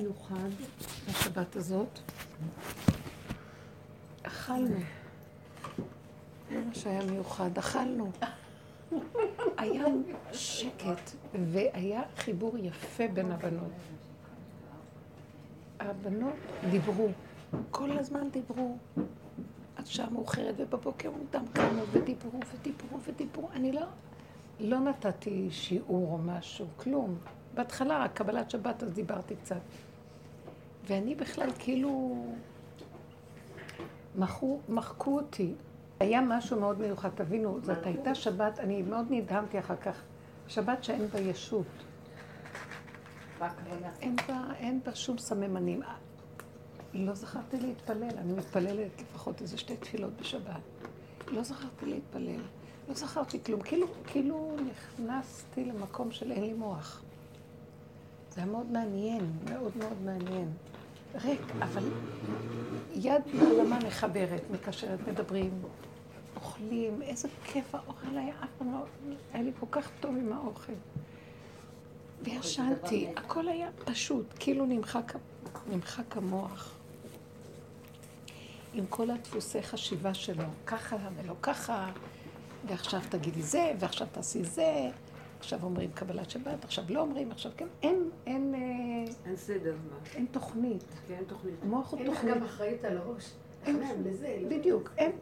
מיוחד בשבת הזאת. אכלנו. זה מה שהיה מיוחד, אכלנו. היה שקט, והיה חיבור יפה בין הבנות. הבנות דיברו, כל הזמן דיברו. עד שעה מאוחרת, ובבוקר מוקדם קמו ודיברו ודיברו ודיברו. אני לא, לא נתתי שיעור או משהו, כלום. בהתחלה, קבלת שבת, אז דיברתי קצת. ואני בכלל כאילו... מחו, מחקו אותי. היה משהו מאוד מיוחד, תבינו, זאת הייתה שבת, אני מאוד נדהמתי אחר כך, שבת שאין בה ישות. אין בה, אין בה שום סממנים. לא זכרתי להתפלל, אני מתפללת לפחות איזה שתי תפילות בשבת. לא זכרתי להתפלל, לא זכרתי כלום, כאילו, כאילו נכנסתי למקום של אין לי מוח. זה היה מאוד מעניין, מאוד מאוד מעניין. ריק, אבל יד נעלמה מחברת, מקשרת, מדברים, אוכלים, איזה כיף האוכל היה, אף פעם לא, היה לי כל כך טוב עם האוכל. וישנתי, הכל היה פשוט, כאילו נמחק, נמחק המוח. עם כל הדפוסי חשיבה שלו, ככה ולא ככה, ועכשיו תגידי זה, ועכשיו תעשי זה, עכשיו אומרים קבלת שבת, עכשיו לא אומרים, עכשיו כן, אין, אין... אה, אין סדר. אין תוכנית. כן, אין תוכנית. המוח הוא תוכנית. אין לך גם אחריות על הראש. אין לזה. לא בדיוק, אין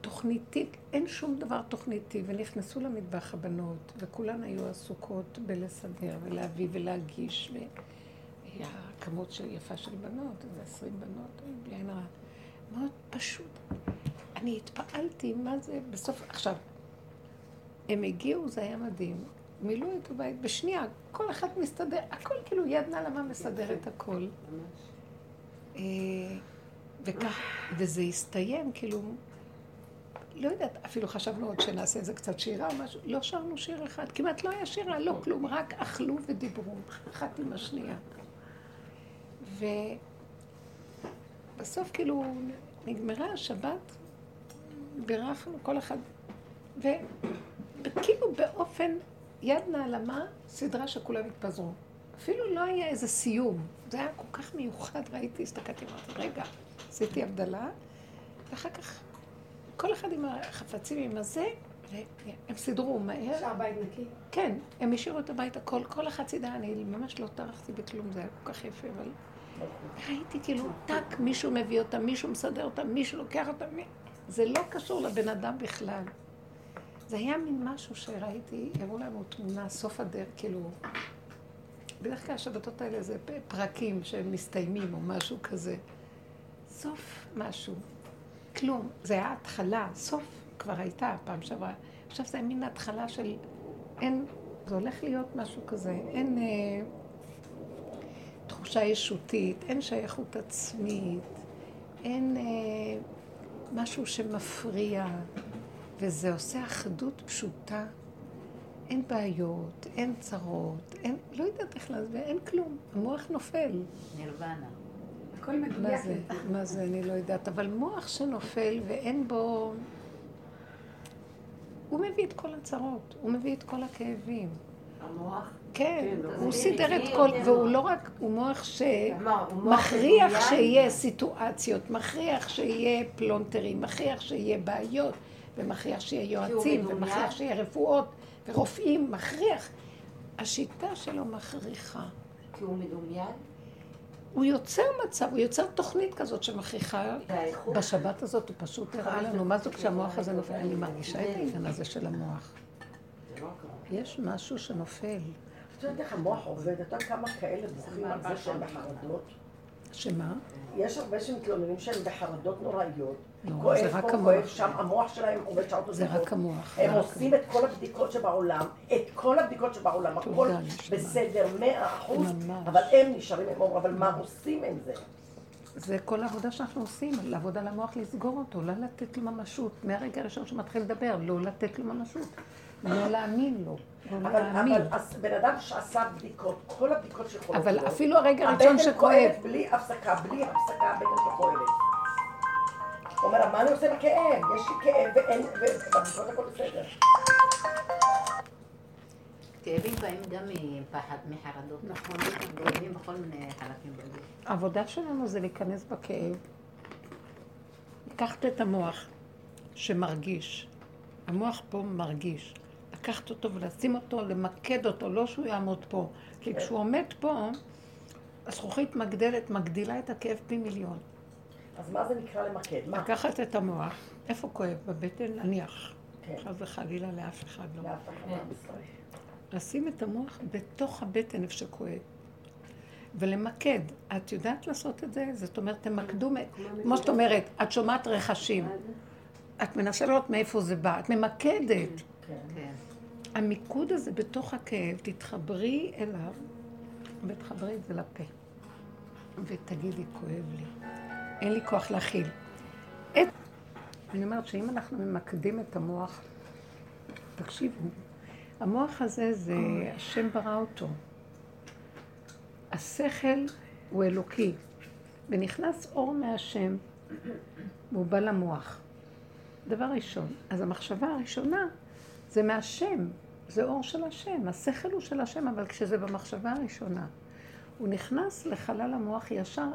תוכניתית, אין שום דבר תוכניתי, ונכנסו למטבח הבנות, וכולן היו עסוקות בלסדר ולהביא ולהגיש, והיה כמות של יפה של בנות, איזה עשרים בנות, בלי עין רעה. מאוד פשוט. אני התפעלתי, מה זה, בסוף, עכשיו, הם הגיעו, זה היה מדהים. מילאו את הבית בשנייה, כל אחד מסתדר, הכל כאילו יד נעלמה מסדר את הכל. אה, וכך, וזה הסתיים, כאילו, לא יודעת, אפילו חשבנו עוד שנעשה איזה קצת שירה או משהו, לא שרנו שיר אחד, כמעט לא היה שירה, לא כלום, רק אכלו ודיברו, אחת עם השנייה. ובסוף כאילו נגמרה השבת, בירכנו כל אחד, וכאילו באופן יד נעלמה, סדרה שכולם התפזרו. אפילו לא היה איזה סיום. זה היה כל כך מיוחד, ראיתי, הסתכלתי, אמרתי, רגע, עשיתי הבדלה, ואחר כך כל אחד עם החפצים, עם הזה, והם סידרו מהר. אפשר בית נקי? כן, הם השאירו את הבית הכל, כל אחד סידר, אני ממש לא טרחתי בכלום, זה היה כל כך יפה, אבל ראיתי כאילו, טאק, מישהו מביא אותם, מישהו מסדר אותם, מישהו לוקח אותם, זה לא קשור לבן אדם בכלל. זה היה מין משהו שראיתי, הראו לנו תמונה, סוף הדרך, כאילו... בדרך כלל השבתות האלה זה פרקים שהם מסתיימים או משהו כזה. סוף משהו. כלום. זה היה התחלה, סוף כבר הייתה פעם שעברה. עכשיו זה מין התחלה של אין, זה הולך להיות משהו כזה. אין אה, תחושה ישותית, אין שייכות עצמית, אין אה, משהו שמפריע. וזה עושה אחדות פשוטה. אין בעיות, אין צרות, אין, לא יודעת איך להסביר, אין כלום. המוח נופל. נירוונה. הכל מדויק. מה זה, מה זה, אני לא יודעת. אבל מוח שנופל ואין בו... הוא מביא את כל הצרות, הוא מביא את כל הכאבים. המוח? כן, כן הוא סידר את כל, והוא לא רק, הוא מוח שמכריח שיהיה סיטואציות, מכריח שיהיה פלונטרים, מכריח שיהיה בעיות. ומכריח שיהיה יועצים, ומכריח שיהיה רפואות ורופאים, מכריח. השיטה שלו מכריחה. כי הוא מדומיין? הוא יוצר מצב, הוא יוצר תוכנית כזאת שמכריחה. בשבת הזאת הוא פשוט הראה לנו מה זה כשהמוח הזה נופל. אני מרגישה את העניין הזה של המוח. לא יש משהו שנופל. את יודעת איך המוח עובד? את יודעת כמה כאלה בוכים על זה שהם בחרדות? שמה? יש הרבה שמתלוננים שהם בחרדות נוראיות. כואב זה רק פה. כואב שם, המוח שלהם עובד שעות זה רק המוח. הם עושים את כל הבדיקות שבעולם, את כל הבדיקות שבעולם, הכל בסדר, מאה אחוז, אבל הם נשארים, הם אומרים, אבל מה עושים עם זה? זה כל העבודה שאנחנו עושים, לעבוד על המוח, לסגור אותו, לא לתת לו ממשות. מהרגע הראשון שמתחיל לדבר, לא לתת לו ממשות. לא להאמין לו. לא אבל בן אדם שעשה בדיקות, כל הבדיקות שיכולות אבל אפילו הרגע הראשון שכואב. הבטן בלי הפסקה, בלי הפסקה הבטן כואבת. הוא אומר, מה אני עושה בכאב? יש לי כאב ואין, ובבדיקות הכל בסדר. כאבים באים גם מפחד, מחרדות. נכון. כאבים בכל מיני חלקים בגוף. העבודה שלנו זה להיכנס בכאב, לקחת את המוח שמרגיש, המוח פה מרגיש, לקחת אותו ולשים אותו, למקד אותו, לא שהוא יעמוד פה. כי כשהוא עומד פה, הזכוכית מגדלת, מגדילה את הכאב פי מיליון. אז מה זה נקרא למקד? מה? לקחת את המוח, איפה כואב? בבטן? נניח. כן. חס וחלילה לאף אחד לא. לאף אחד לא בישראל. לשים את המוח בתוך הבטן איפה שכואב. ולמקד. את יודעת לעשות את זה? זאת אומרת, תמקדו, כמו שאת אומרת, את שומעת רכשים. את מנסה לראות מאיפה זה בא, את ממקדת. כן. כן. המיקוד הזה בתוך הכאב, תתחברי אליו, ותחברי את זה לפה. ותגידי, כואב לי. אין לי כוח להכיל. את... אני אומרת שאם אנחנו ממקדים את המוח, תקשיבו, המוח הזה זה, השם ברא אותו. השכל הוא אלוקי, ונכנס אור מהשם, והוא בא למוח. דבר ראשון. אז המחשבה הראשונה זה מהשם, זה אור של השם, השכל הוא של השם, אבל כשזה במחשבה הראשונה, הוא נכנס לחלל המוח ישר,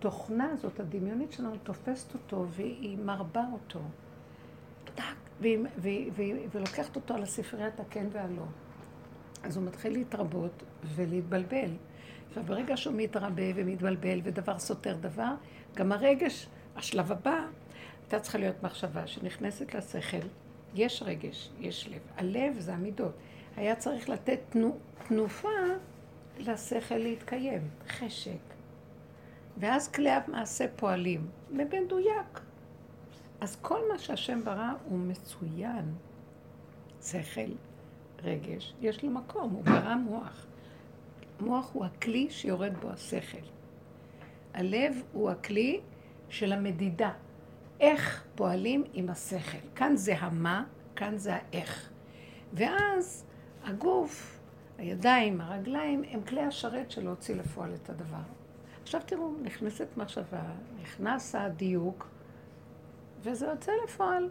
התוכנה הזאת, הדמיונית שלנו, תופסת אותו והיא מרבה אותו. טק, והיא, והיא, והיא, ולוקחת אותו על הספריית הכן והלא. אז הוא מתחיל להתרבות ולהתבלבל. עכשיו, ברגע שהוא מתרבה ומתבלבל ודבר סותר דבר, גם הרגש, השלב הבא, הייתה צריכה להיות מחשבה שנכנסת לשכל. יש רגש, יש לב. הלב זה המידות. היה צריך לתת תנו, תנופה לשכל להתקיים, חשק. ואז כלי המעשה פועלים, במדויק. אז כל מה שהשם ברא הוא מצוין. שכל, רגש, יש לו מקום, הוא ברא מוח. מוח הוא הכלי שיורד בו השכל. הלב הוא הכלי של המדידה. איך פועלים עם השכל. כאן זה המה, כאן זה האיך. ואז הגוף, הידיים, הרגליים, הם כלי השרת של להוציא לפועל את הדבר. עכשיו תראו, נכנסת מחשבה, נכנס הדיוק, וזה יוצא לפועל.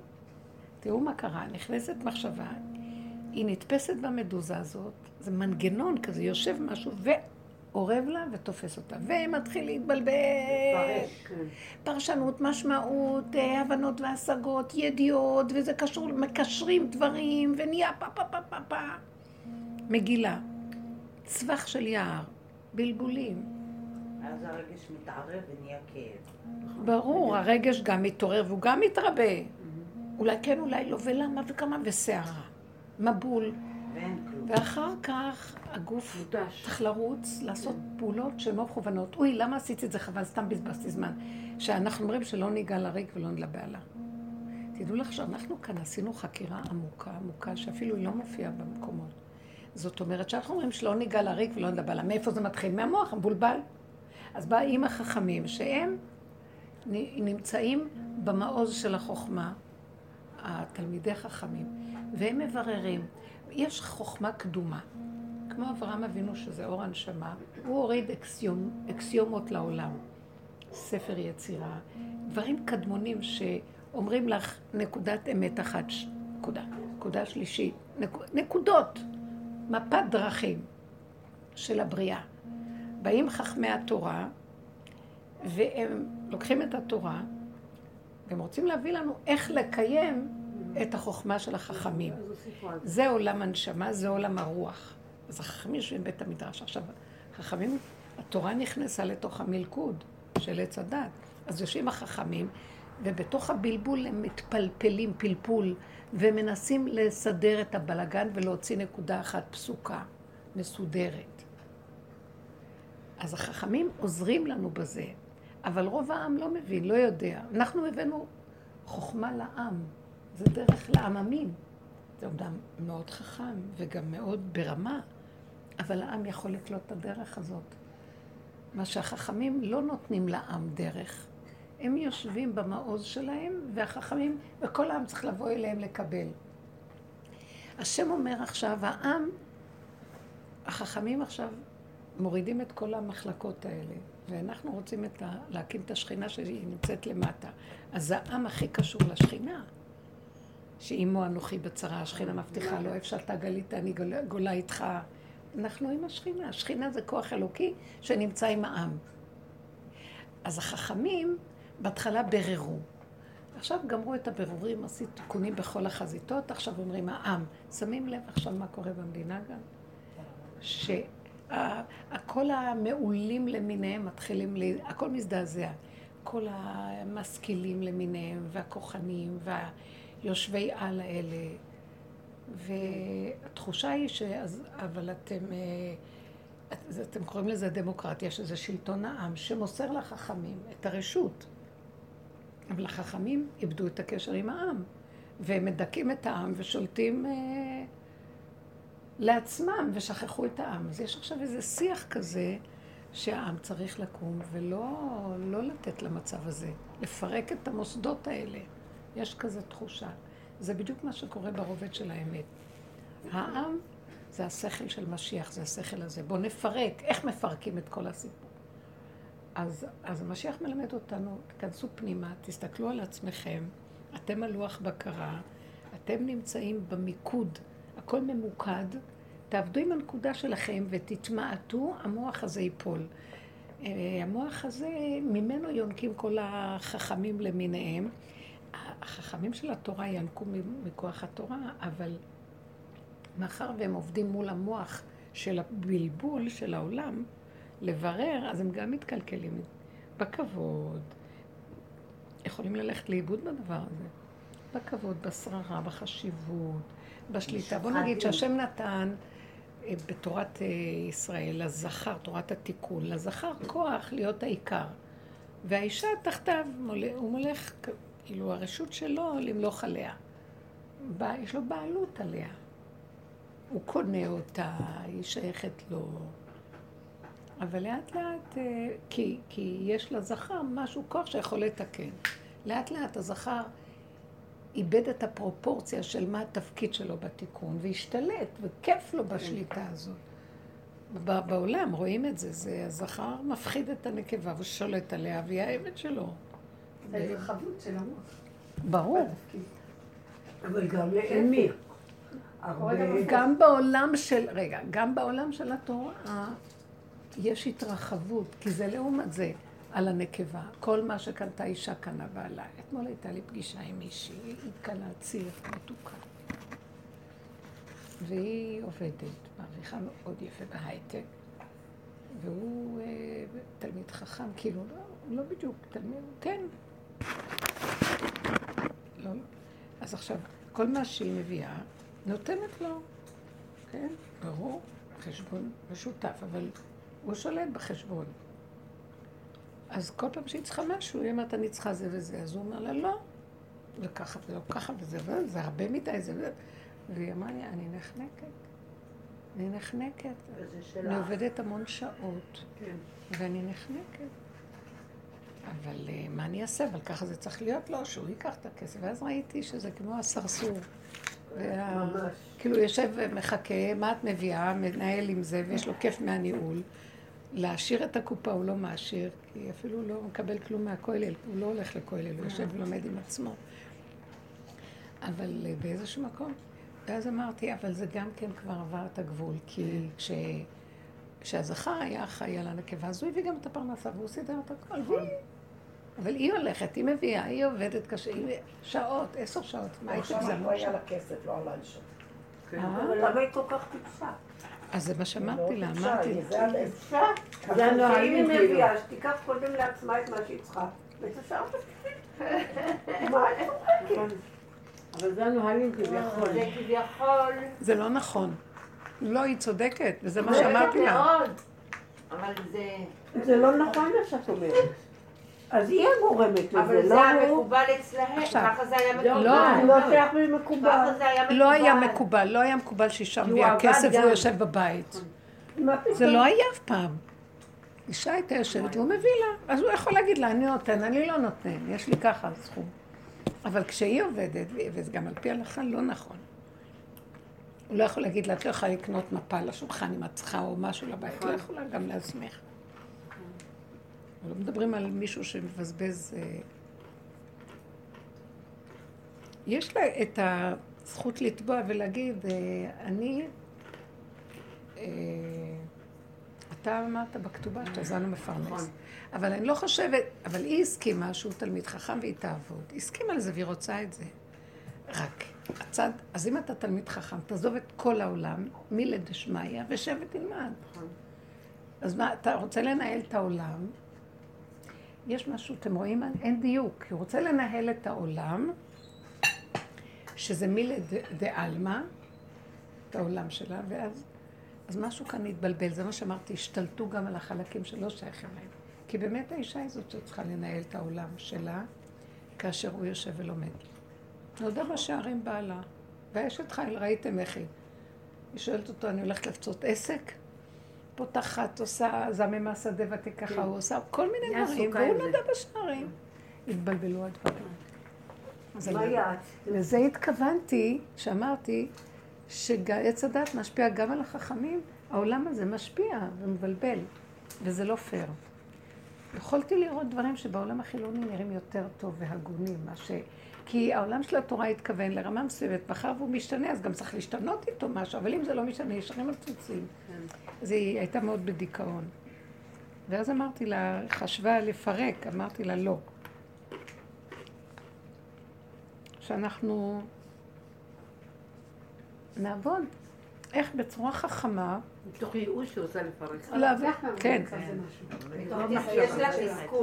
תראו מה קרה, נכנסת מחשבה, היא נתפסת במדוזה הזאת, זה מנגנון כזה, יושב משהו ואורב לה ותופס אותה, ומתחיל להתבלבל. כן. פרשנות, משמעות, אה, הבנות והשגות, ידיעות, וזה קשור, מקשרים דברים, ונהיה פה פה פה פה פה. מגילה, צווח של יער, בלבולים. אז הרגש מתערב ונהיה כאב. ברור, הרגש גם מתעורר והוא גם מתרבה. אולי כן, אולי לא, ולמה וכמה, וסערה. מבול. ואין כלום. ואחר כך הגוף. צריך לרוץ, לעשות פעולות שהן לא מכוונות. אוי, למה עשיתי את זה חבל? סתם בזבזתי זמן. שאנחנו אומרים שלא ניגע לריק ולא לבהלה. תדעו לך שאנחנו כאן עשינו חקירה עמוקה, עמוקה, שאפילו היא לא מופיעה במקומות. זאת אומרת שאנחנו אומרים שלא ניגע לריק ולא לבהלה. מאיפה זה מתחיל? מהמוח המבולבל. אז באים החכמים, שהם נמצאים במעוז של החוכמה, התלמידי חכמים, והם מבררים. יש חוכמה קדומה, כמו אברהם אבינו שזה אור הנשמה, הוא הוריד אקסיומ, אקסיומות לעולם, ספר יצירה, דברים קדמונים שאומרים לך נקודת אמת אחת, נקודה, נקודה שלישית, נק, נקודות, מפת דרכים של הבריאה. באים חכמי התורה, והם לוקחים את התורה, והם רוצים להביא לנו איך לקיים את החוכמה של החכמים. זה עולם הנשמה, זה עולם הרוח. אז החכמים יושבים בבית המדרש. עכשיו, חכמים, התורה נכנסה לתוך המלכוד של עץ הדת. אז יושבים החכמים, ובתוך הבלבול הם מתפלפלים, פלפול, ומנסים לסדר את הבלגן ולהוציא נקודה אחת פסוקה, מסודרת. אז החכמים עוזרים לנו בזה, אבל רוב העם לא מבין, לא יודע. אנחנו הבאנו חוכמה לעם, זה דרך לעממים. זה אומנם מאוד חכם וגם מאוד ברמה, אבל העם יכול לקלוט את הדרך הזאת. מה שהחכמים לא נותנים לעם דרך. הם יושבים במעוז שלהם, והחכמים, וכל העם צריך לבוא אליהם לקבל. השם אומר עכשיו, העם, החכמים עכשיו מורידים את כל המחלקות האלה, ואנחנו רוצים את ה, להקים את השכינה שהיא נמצאת למטה. אז העם הכי קשור לשכינה. שאימו אנוכי בצרה, השכינה מבטיחה לו, איפה שאתה גלית, אני גולה, גולה איתך. אנחנו עם השכינה. השכינה זה כוח אלוקי שנמצא עם העם. אז החכמים בהתחלה בררו. עכשיו גמרו את הבירורים, עשו תיקונים בכל החזיתות, עכשיו אומרים העם. שמים לב עכשיו מה קורה במדינה גם? שכל המעולים למיניהם מתחילים. הכל מזדעזע. כל המשכילים למיניהם, והכוחנים, והיושבי על האלה. והתחושה היא ש... אבל אתם... אה, אתם קוראים לזה דמוקרטיה, שזה שלטון העם, שמוסר לחכמים את הרשות. אבל החכמים איבדו את הקשר עם העם, והם מדכאים את העם ושולטים אה, לעצמם, ושכחו את העם. אז יש עכשיו איזה שיח כזה, שהעם צריך לקום, ולא לא לתת למצב הזה, לפרק את המוסדות האלה. יש כזו תחושה. זה בדיוק מה שקורה ברובד של האמת. העם זה השכל של משיח, זה השכל הזה. בואו נפרק, איך מפרקים את כל הסיפור? אז, אז המשיח מלמד אותנו, תיכנסו פנימה, תסתכלו על עצמכם, אתם הלוח בקרה, אתם נמצאים במיקוד, הכל ממוקד, תעבדו עם הנקודה שלכם ותתמעטו, המוח הזה ייפול. אה, המוח הזה, ממנו יונקים כל החכמים למיניהם. החכמים של התורה ינקו מכוח התורה, אבל מאחר והם עובדים מול המוח של הבלבול של העולם, לברר, אז הם גם מתקלקלים בכבוד. יכולים ללכת לאיבוד בדבר הזה. בכבוד, בשררה, בחשיבות, בשליטה. בוא נגיד שהשם נתן אה, בתורת אה, ישראל, לזכר, תורת התיקון, לזכר כוח להיות העיקר. והאישה תחתיו, הוא מולך, כאילו הרשות שלו למלוך עליה. יש לו בעלות עליה. הוא קונה אותה, היא שייכת לו. אבל לאט לאט, אה, כי, כי יש לזכר משהו, כוח שיכול לתקן. לאט לאט הזכר איבד את הפרופורציה של מה התפקיד שלו בתיקון, והשתלט, וכיף לו בשליטה הזאת. בעולם רואים את זה, זה הזכר מפחיד את הנקבה, והוא שולט עליה, והיא העבד שלו. זה התרחבות של המוח. ברור. אבל גם לאמיר. גם בעולם של, רגע, גם בעולם של התורה יש התרחבות, כי זה לעומת זה על הנקבה. כל מה שקנתה אישה קנה בעלה. אתמול הייתה לי פגישה עם מישהי, היא קנה ציר מתוקה. והיא עובדת, מרוויחה מאוד יפה בהייטק. והוא אה, תלמיד חכם, כאילו, לא, לא בדיוק תלמיד, כן. לא. אז עכשיו, כל מה שהיא מביאה, נותנת לו, כן, ברור, חשבון משותף, אבל הוא שולט בחשבון. אז כל פעם שהיא צריכה משהו, היא אומרת, אני צריכה זה וזה, אז הוא אומר לה, לא. וככה ולא ככה וזה וזה, הרבה מדי, זה וזה. והיא אמרה לי, אני נחנקת. אני נחנקת. אני עובדת המון שעות, כן. ואני נחנקת. אבל אה, מה אני אעשה? אבל ככה זה צריך להיות לו, שהוא ייקח את הכסף. ואז ראיתי שזה כמו הסרסור. וה... כאילו יושב ומחכה, מה את מביאה, מנהל עם זה, ויש לו כיף מהניהול. להעשיר את הקופה הוא לא מעשיר, כי אפילו הוא לא מקבל כלום מהכולל, הוא לא הולך לכולל, הוא יושב ולומד עם עצמו. אבל אה, באיזשהו מקום, ואז אמרתי, אבל זה גם כן כבר עבר את הגבול, כי כש... כשהזכר היה אחראי על הנקבה, אז הוא הביא גם את הפרנסה והוא סידר את הכל. והיא... אבל היא הולכת, היא מביאה, היא עובדת קשה, היא שעות, עשר שעות, מה היא תגזר? עכשיו היה לה כסף, לא על האישה. כן. אבל למה היא כל כך טיפשה? אז זה מה שאמרתי לה, אמרתי לה. זה הנוהלים היא מביאה, שתיקח קודם לעצמה את מה שהיא צריכה, ותשאר מה את צוחקת? אבל זה הנוהלים כביכול. זה כביכול. זה לא נכון. לא, היא צודקת, וזה מה שאמרתי לה. אבל זה... זה לא נכון מה שאת אומרת. אז היא הגורמת לזה, לא אבל זה היה מקובל אצלהם, ככה זה היה מקובל. לא, לא. לא היה מקובל, לא היה מקובל שאישה מביאה כסף והוא יושב בבית. זה לא היה אף פעם. אישה הייתה יושבת והוא מביא לה, אז הוא יכול להגיד לה, אני נותן, אני לא נותן, יש לי ככה סכום. אבל כשהיא עובדת, וזה גם על פי ההלכה לא נכון. הוא לא יכול להגיד לה, את לא יכולה לקנות מפה לשולחן אם את צריכה או משהו לבית, לא יכולה גם לעצמך. לא מדברים על מישהו שמבזבז... אה, יש לה את הזכות לתבוע ולהגיד, אה, אני... אה, אתה אמרת בכתובה שאתה זן ומפרנס. נכון. אבל אני לא חושבת, אבל היא הסכימה שהוא תלמיד חכם והיא תעבוד. היא הסכימה לזה והיא רוצה את זה. רק הצד, אז אם אתה תלמיד חכם, תעזוב את כל העולם, מלדשמיא, ושב ותלמד. נכון. אז מה, אתה רוצה לנהל את העולם, יש משהו, אתם רואים, אין דיוק. היא רוצה לנהל את העולם, שזה מילי דה עלמא, את העולם שלה, ואז אז משהו כאן התבלבל. זה מה שאמרתי, השתלטו גם על החלקים שלא שייכים להם. כי באמת האישה היא זאת שצריכה לנהל את העולם שלה, כאשר הוא יושב ולומד. נודע בשערים בעלה, ואשת חיל, ראיתם איך היא. היא שואלת אותו, אני הולכת לפצות עסק? פותחת, עושה זממה שדה ותיקחה, כן. הוא עושה כל מיני דברים, והוא נודע בשערים. התבלבלו הדברים. מה יעד? לזה התכוונתי, שאמרתי, שעץ הדת משפיע גם על החכמים, העולם הזה משפיע ומבלבל, וזה לא פייר. יכולתי לראות דברים שבעולם החילוני נראים יותר טוב והגונים, מה ש... כי העולם של התורה התכוון לרמה מסוימת, מאחר והוא משתנה, אז גם צריך להשתנות איתו משהו, אבל אם זה לא משתנה, ישרים מצוצים. כן. אז היא הייתה מאוד בדיכאון. ואז אמרתי לה, חשבה לפרק, אמרתי לה, לא. שאנחנו נעבוד איך בצורה חכמה. מתוך ייאוש שהיא רוצה לפרק. להבין, כן.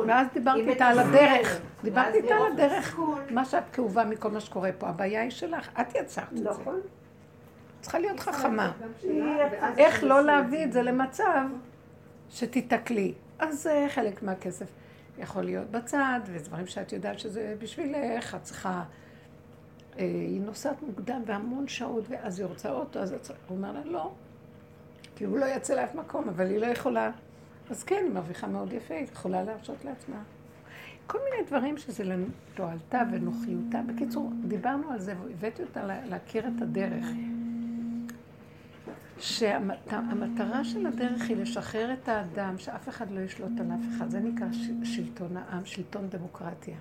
ואז דיברתי איתה על הדרך. דיברתי איתה על הדרך. מה שאת כאובה מכל מה שקורה פה. הבעיה היא שלך, את יצרת את זה. נכון. צריכה להיות חכמה. איך לא להביא את זה למצב שתיתקלי. אז זה חלק מהכסף יכול להיות בצד, ודברים שאת יודעת שזה בשבילך, את צריכה... אה, היא נוסעת מוקדם והמון שעות, ואז היא רוצה אוטו, אז הוא אומר לה, לא. כי הוא לא יצא לאף מקום, אבל היא לא יכולה. אז כן, היא מרוויחה מאוד יפה, היא יכולה להרשות לעצמה. כל מיני דברים שזה לתועלתה ונוחיותה. בקיצור, דיברנו על זה והבאתי אותה להכיר את הדרך. שהמטרה של הדרך היא לשחרר את האדם, שאף אחד לא ישלוט על אף אחד. זה נקרא שלטון העם, שלטון דמוקרטיה.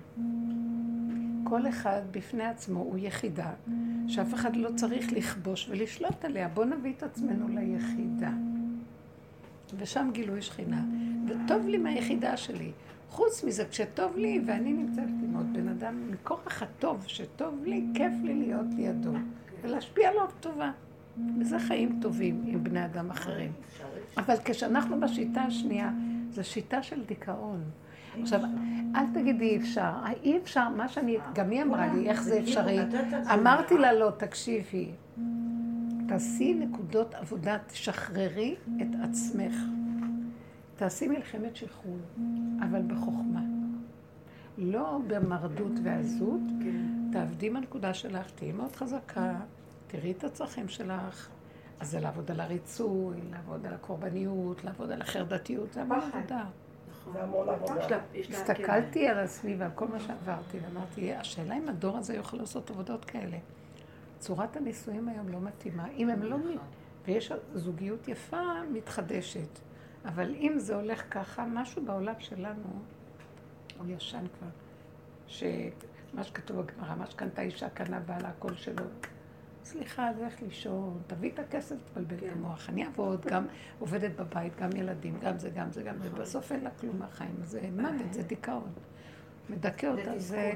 כל אחד בפני עצמו הוא יחידה, שאף אחד לא צריך לכבוש ולשלוט עליה. בואו נביא את עצמנו ליחידה. ושם גילוי שכינה. וטוב לי מהיחידה שלי. חוץ מזה, כשטוב לי, ואני נמצאת עם עוד בן אדם, מכורח הטוב שטוב לי, כיף לי להיות לידו, ולהשפיע עליו טובה. וזה חיים טובים עם בני אדם אחרים. אבל כשאנחנו בשיטה השנייה, זו שיטה של דיכאון. עכשיו, אל תגידי אי אפשר. אי אפשר, מה שאני, גם היא אמרה לי, איך זה אפשרי. אמרתי לה, לא, תקשיבי, תעשי נקודות עבודה, תשחררי את עצמך. תעשי מלחמת שחרור, אבל בחוכמה. לא במרדות ועזות, תעבדי מהנקודה שלך, תהיי מאוד חזקה, תראי את הצרכים שלך. אז זה לעבוד על הריצוי, לעבוד על הקורבניות, לעבוד על החרדתיות, זה המון עבודה. זה המון עבודה. הסתכלתי על עצמי ועל כל מה שעברתי, ואמרתי, השאלה אם הדור הזה יכול לעשות עבודות כאלה. צורת הנישואים היום לא מתאימה. אם הם לא... ויש זוגיות יפה, מתחדשת. אבל אם זה הולך ככה, משהו בעולם שלנו, הוא ישן כבר. שמה שכתוב בגמרא, מה שקנתה אישה קנה בעלה הכל שלו. סליחה, לך לישון, תביא את הכסף, תבלבל כן. את המוח. אני אעבוד, גם עובדת בבית, גם ילדים, גם זה, גם זה, גם זה. נכון. בסוף אין לה כלום מהחיים. זה מוות, זה דיכאון. מדכא אותה, זה...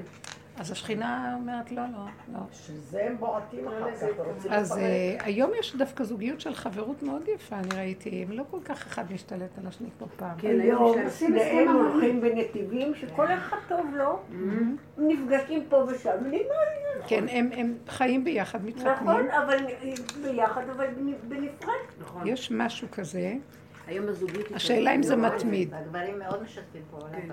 אז השכינה אומרת, לא, לא, לא. שזה הם בועטים אחר כך ורוצים אז אה, היום יש דווקא זוגיות של חברות מאוד יפה, אני ראיתי, הם לא כל כך אחד משתלט על השני כמו פעם. כן, היום שניהם הולכים בנתיבים שכל אחד טוב לו, mm-hmm. נפגשים פה ושם, כן, הם חיים ביחד, מתחתנים. נכון, אבל ביחד, אבל בנפרד. נכון. יש משהו כזה. היום הזוגיות... השאלה אם זה מתמיד. הגברים מאוד משתפים פעולה כן.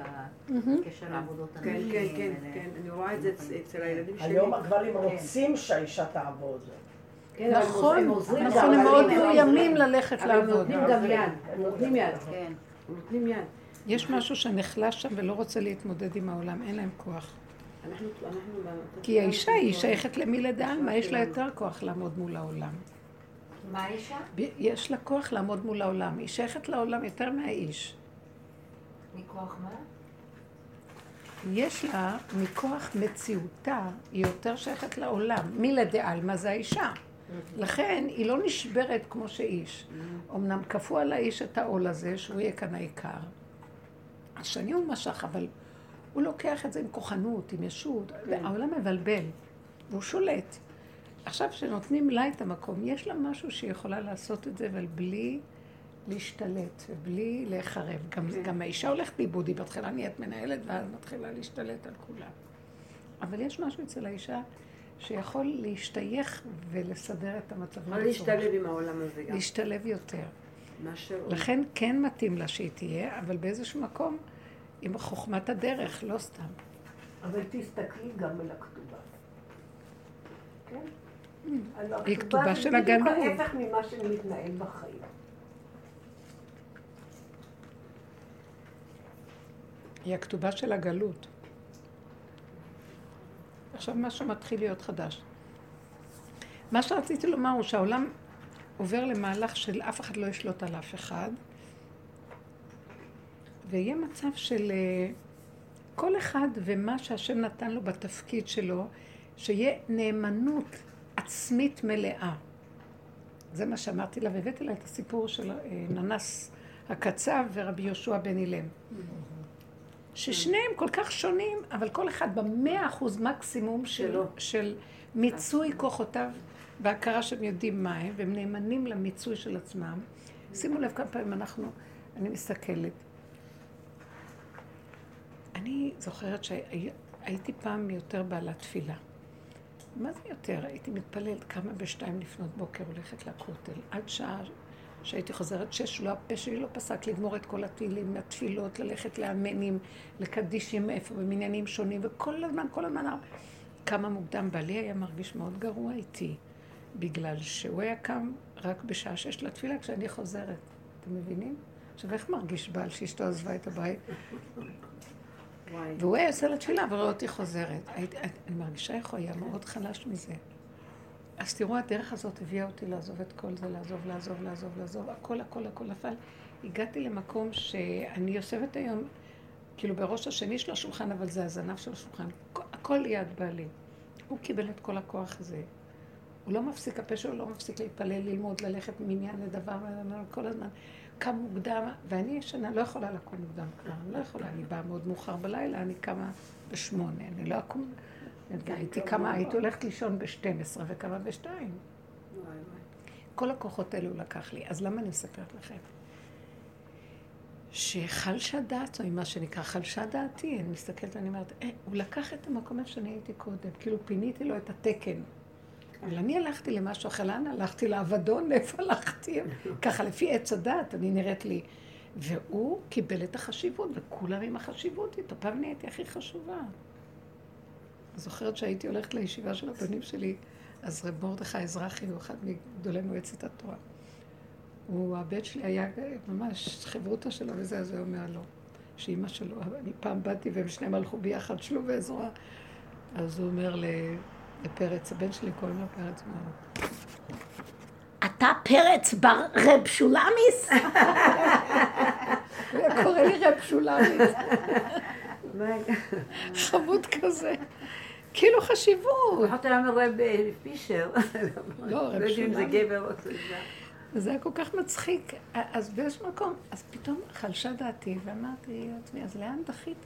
בקשר לעבודות כן, הנשים. כן, כן, כן, אני רואה את זה אצל הילדים שלי. היום הגברים כן. רוצים שהאישה תעבוד. נכון, נכון, הם מאוד מאוימים ללכת לעבוד. הם נותנים גם יד, הם נותנים יד. כן. נותנים יד. יש משהו שנחלש שם ולא רוצה להתמודד עם העולם, אין להם כוח. כי האישה היא שייכת למי לדען, מה יש לה יותר כוח לעמוד מול העולם? מה האישה? יש לה כוח לעמוד מול העולם. היא שייכת לעולם יותר מהאיש. מכוח מה? יש לה, מכוח מציאותה, היא יותר שייכת לעולם. מלדעלמא זה האישה. לכן היא לא נשברת כמו שאיש. אמנם כפו על האיש את העול הזה, שהוא יהיה כאן העיקר. השני הוא משך, אבל הוא לוקח את זה עם כוחנות, עם ישות. כן. העולם מבלבל, והוא שולט. עכשיו, כשנותנים לה את המקום, יש לה משהו שהיא יכולה לעשות את זה, אבל בלי להשתלט ובלי להיחרב. גם, כן. גם האישה הולכת לאיבוד, היא בהתחלה נהיית מנהלת ואז מתחילה להשתלט על כולם. אבל יש משהו אצל האישה שיכול להשתייך ולסדר את המצב. יכול להשתלב עם העולם הזה גם. להשתלב יותר. לכן כן מתאים לה שהיא תהיה, אבל באיזשהו מקום עם חוכמת הדרך, לא סתם. אבל תסתכלי גם על הכתובה. כן? היא כתובה של הגלות. זה בדיוק ההפך ממה שמתנהל בחיים. היא הכתובה של הגלות. עכשיו משהו מתחיל להיות חדש. מה שרציתי לומר הוא שהעולם עובר למהלך של אף אחד לא ישלוט על אף אחד, ויהיה מצב של אה, כל אחד ומה שהשם נתן לו בתפקיד שלו, שיהיה נאמנות עצמית מלאה. זה מה שאמרתי לה, והבאתי לה את הסיפור של אה, ננס הקצב ורבי יהושע בן אילם. ששניהם כל כך שונים, אבל כל אחד במאה אחוז מקסימום של, של מיצוי כוחותיו והכרה שהם יודעים מה הם, והם נאמנים למיצוי של עצמם. שימו לב כמה פעמים אנחנו, אני מסתכלת. אני זוכרת שהייתי פעם יותר בעלת תפילה. מה זה יותר? הייתי מתפללת כמה בשתיים לפנות בוקר הולכת לכותל, עד שעה שהייתי חוזרת שש, לא, הפה שלי לא פסק לגמור את כל התהילים, התפילות, ללכת לאמנים, לקדישים איפה, במניינים שונים, וכל הזמן, כל הזמן, כמה מוקדם. בעלי היה מרגיש מאוד גרוע איתי, בגלל שהוא היה קם רק בשעה שש לתפילה כשאני חוזרת. אתם מבינים? עכשיו, איך מרגיש בעל שאשתו עזבה את הבית? והוא היה יוצא לתפילה ורואה אותי חוזרת. אני מרגישה איך הוא היה מאוד חלש מזה. אז תראו, הדרך הזאת הביאה אותי לעזוב את כל זה, לעזוב, לעזוב, לעזוב, לעזוב, הכל, הכל, הכל נפל. הגעתי למקום שאני יושבת היום, כאילו בראש השני של השולחן, אבל זה הזנב של השולחן. הכל ליד בעלי. הוא קיבל את כל הכוח הזה. הוא לא מפסיק, הפה שלו לא מפסיק להתפלל, ללמוד, ללכת מעניין לדבר, כל הזמן. קם מוקדם, ואני ישנה, לא יכולה לקום מוקדם כבר, אני לא יכולה, אני באה מאוד מאוחר בלילה, אני קמה בשמונה, אני לא אקום הייתי כמה, הייתי הולכת לישון ב-12 וכמה ב-2. כל הכוחות האלו לקח לי. אז למה אני מספרת לכם? שחלשה דעתו, מה שנקרא חלשה דעתי, אני מסתכלת ואני אומרת, אה, הוא לקח את המקום איפה שאני הייתי קודם, כאילו פיניתי לו את התקן. אבל אני הלכתי למשהו אחר, לאן הלכתי? לאבדון, איפה הלכתי? ככה, לפי עץ הדעת, אני נראית לי. והוא קיבל את החשיבות, וכולם עם החשיבות איתו. פעם נהייתי הכי חשובה. זוכרת שהייתי הולכת לישיבה של הבנים שלי, אז רב מרדכי אזרחי הוא אחד מגדולי מועצת התורה. הוא, הבן שלי היה ממש חברותא שלו וזה, אז הוא אומר לו, שאימא שלו, אני פעם באתי והם שניהם הלכו ביחד, שלו ועזרה. אז הוא אומר לפרץ, הבן שלי קוראים לו פרץ, אומר אתה פרץ בר רב שולמיס? הוא קורא לי רב שולמיס. חמוד כזה. כאילו חשיבות. לפחות היה אומר רב אה, פישר. לא, רב לא יודעים אם זה גבר או זה. זה היה כל כך מצחיק. אז באיזשהו מקום, אז פתאום חלשה דעתי, ואמרתי לעצמי, אז לאן דחית?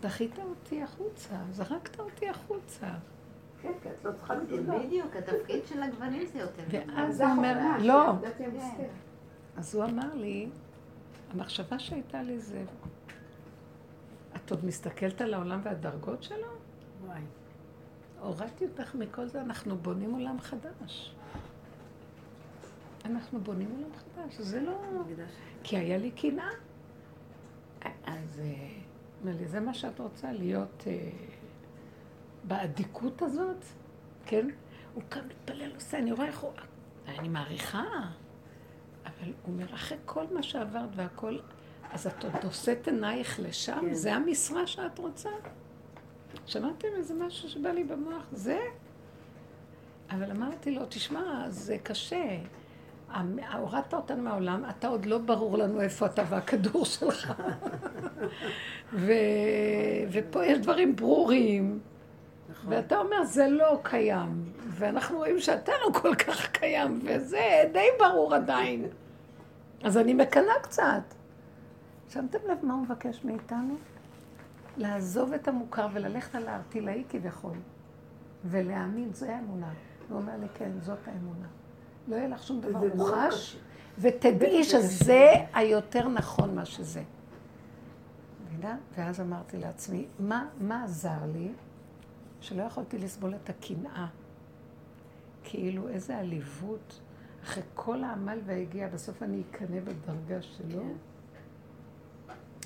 דחית אותי החוצה, זרקת אותי החוצה. כן, כן, את לא צריכה לדבר. בדיוק, התפקיד של הגברים זה יותר. ואז הוא אומר, לא. אז הוא אמר לי, המחשבה שהייתה לי זה, את עוד מסתכלת על העולם והדרגות שלו? וואי. הורדתי אותך מכל זה, אנחנו בונים עולם חדש. אנחנו בונים עולם חדש, זה לא... כי היה לי קנאה. אז אומר לי, זה מה שאת רוצה, להיות אה, באדיקות הזאת, כן? הוא קם מתפלל, עושה, אני רואה איך הוא... אני מעריכה, אבל הוא אומר, אחרי כל מה שעברת והכל, אז את עוד נושאת עינייך לשם? כן. זה המשרה שאת רוצה? שמעתם איזה משהו שבא לי במוח? זה? אבל אמרתי לו, תשמע, זה קשה. הורדת אותנו מהעולם, אתה עוד לא ברור לנו איפה אתה והכדור שלך. ו... ופה יש דברים ברורים. ואתה אומר, זה לא קיים. ואנחנו רואים שאתה לא כל כך קיים, וזה די ברור עדיין. אז אני מקנאה קצת. שמתם לב מה הוא מבקש מאיתנו? לעזוב את המוכר וללכת על הארטילאי כביכול, ולהאמין, זו האמונה. הוא אומר לי, כן, זאת האמונה. לא יהיה לך שום דבר מוחש, ותדעי שזה היותר נכון מה שזה. מבינה? ואז אמרתי לעצמי, מה, מה עזר לי? שלא יכולתי לסבול את הקנאה. כאילו, איזה עליבות. אחרי כל העמל והגיע, בסוף אני אקנא בדרגה שלו. כן.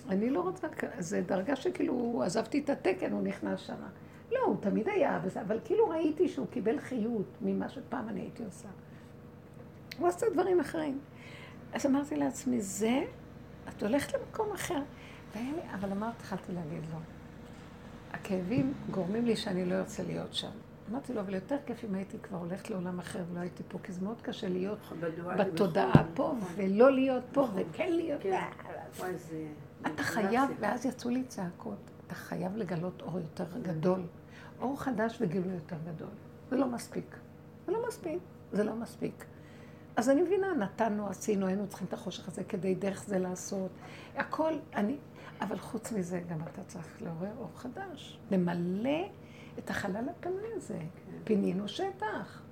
אני לא רוצה, זו דרגה שכאילו, עזבתי את התקן, הוא נכנס שם. לא, הוא תמיד היה, אבל כאילו ראיתי שהוא קיבל חיות ממה שפעם אני הייתי עושה. הוא עשה דברים אחרים. אז אמרתי לעצמי, זה, את הולכת למקום אחר. לי, אבל אמרת, התחלתי להגיד לו, הכאבים גורמים לי שאני לא ארצה להיות שם. אמרתי לו, אבל יותר כיף אם הייתי כבר הולכת לעולם אחר ולא הייתי פה, כי זה מאוד קשה להיות בתודעה פה, ולא להיות פה, נכון. וכן להיות... כן. אתה חייב, ואז יצאו לי צעקות, אתה חייב לגלות אור יותר גדול. אור חדש וגילוי יותר גדול. זה לא מספיק. זה לא מספיק. זה לא מספיק. אז אני מבינה, נתנו, עשינו, היינו צריכים את החושך הזה כדי דרך זה לעשות. הכל, אני... אבל חוץ מזה, גם אתה צריך לעורר אור חדש. למלא את החלל הפנוי הזה. כן. פינינו שטח.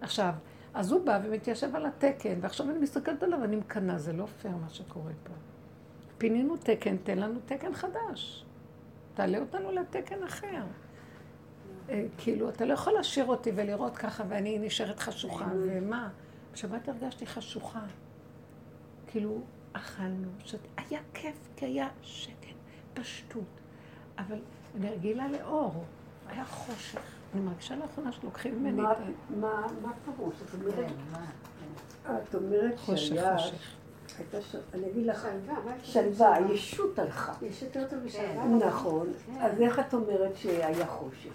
עכשיו, אז הוא בא ומתיישב על התקן, ועכשיו אני מסתכלת עליו ואני מקנאה, זה לא פייר מה שקורה פה. פינינו תקן, תן לנו תקן חדש. תעלה אותנו לתקן אחר. אה, כאילו, אתה לא יכול להשאיר אותי ולראות ככה ואני נשארת חשוכה, ומה? בשבת הרגשתי חשוכה. כאילו, אכלנו, שת... היה כיף, כי היה שקט, פשטות. אבל אני רגילה לאור, היה חושך. אני מרגישה לאחרונה שלוקחים ממני את ה... מה פירוש? את אומרת... כן, את אומרת שהיה... אני אגיד לך, שלווה, הישות הלכה. יש יותר טוב משלווה. נכון. כן. אז איך את אומרת שהיה חושך?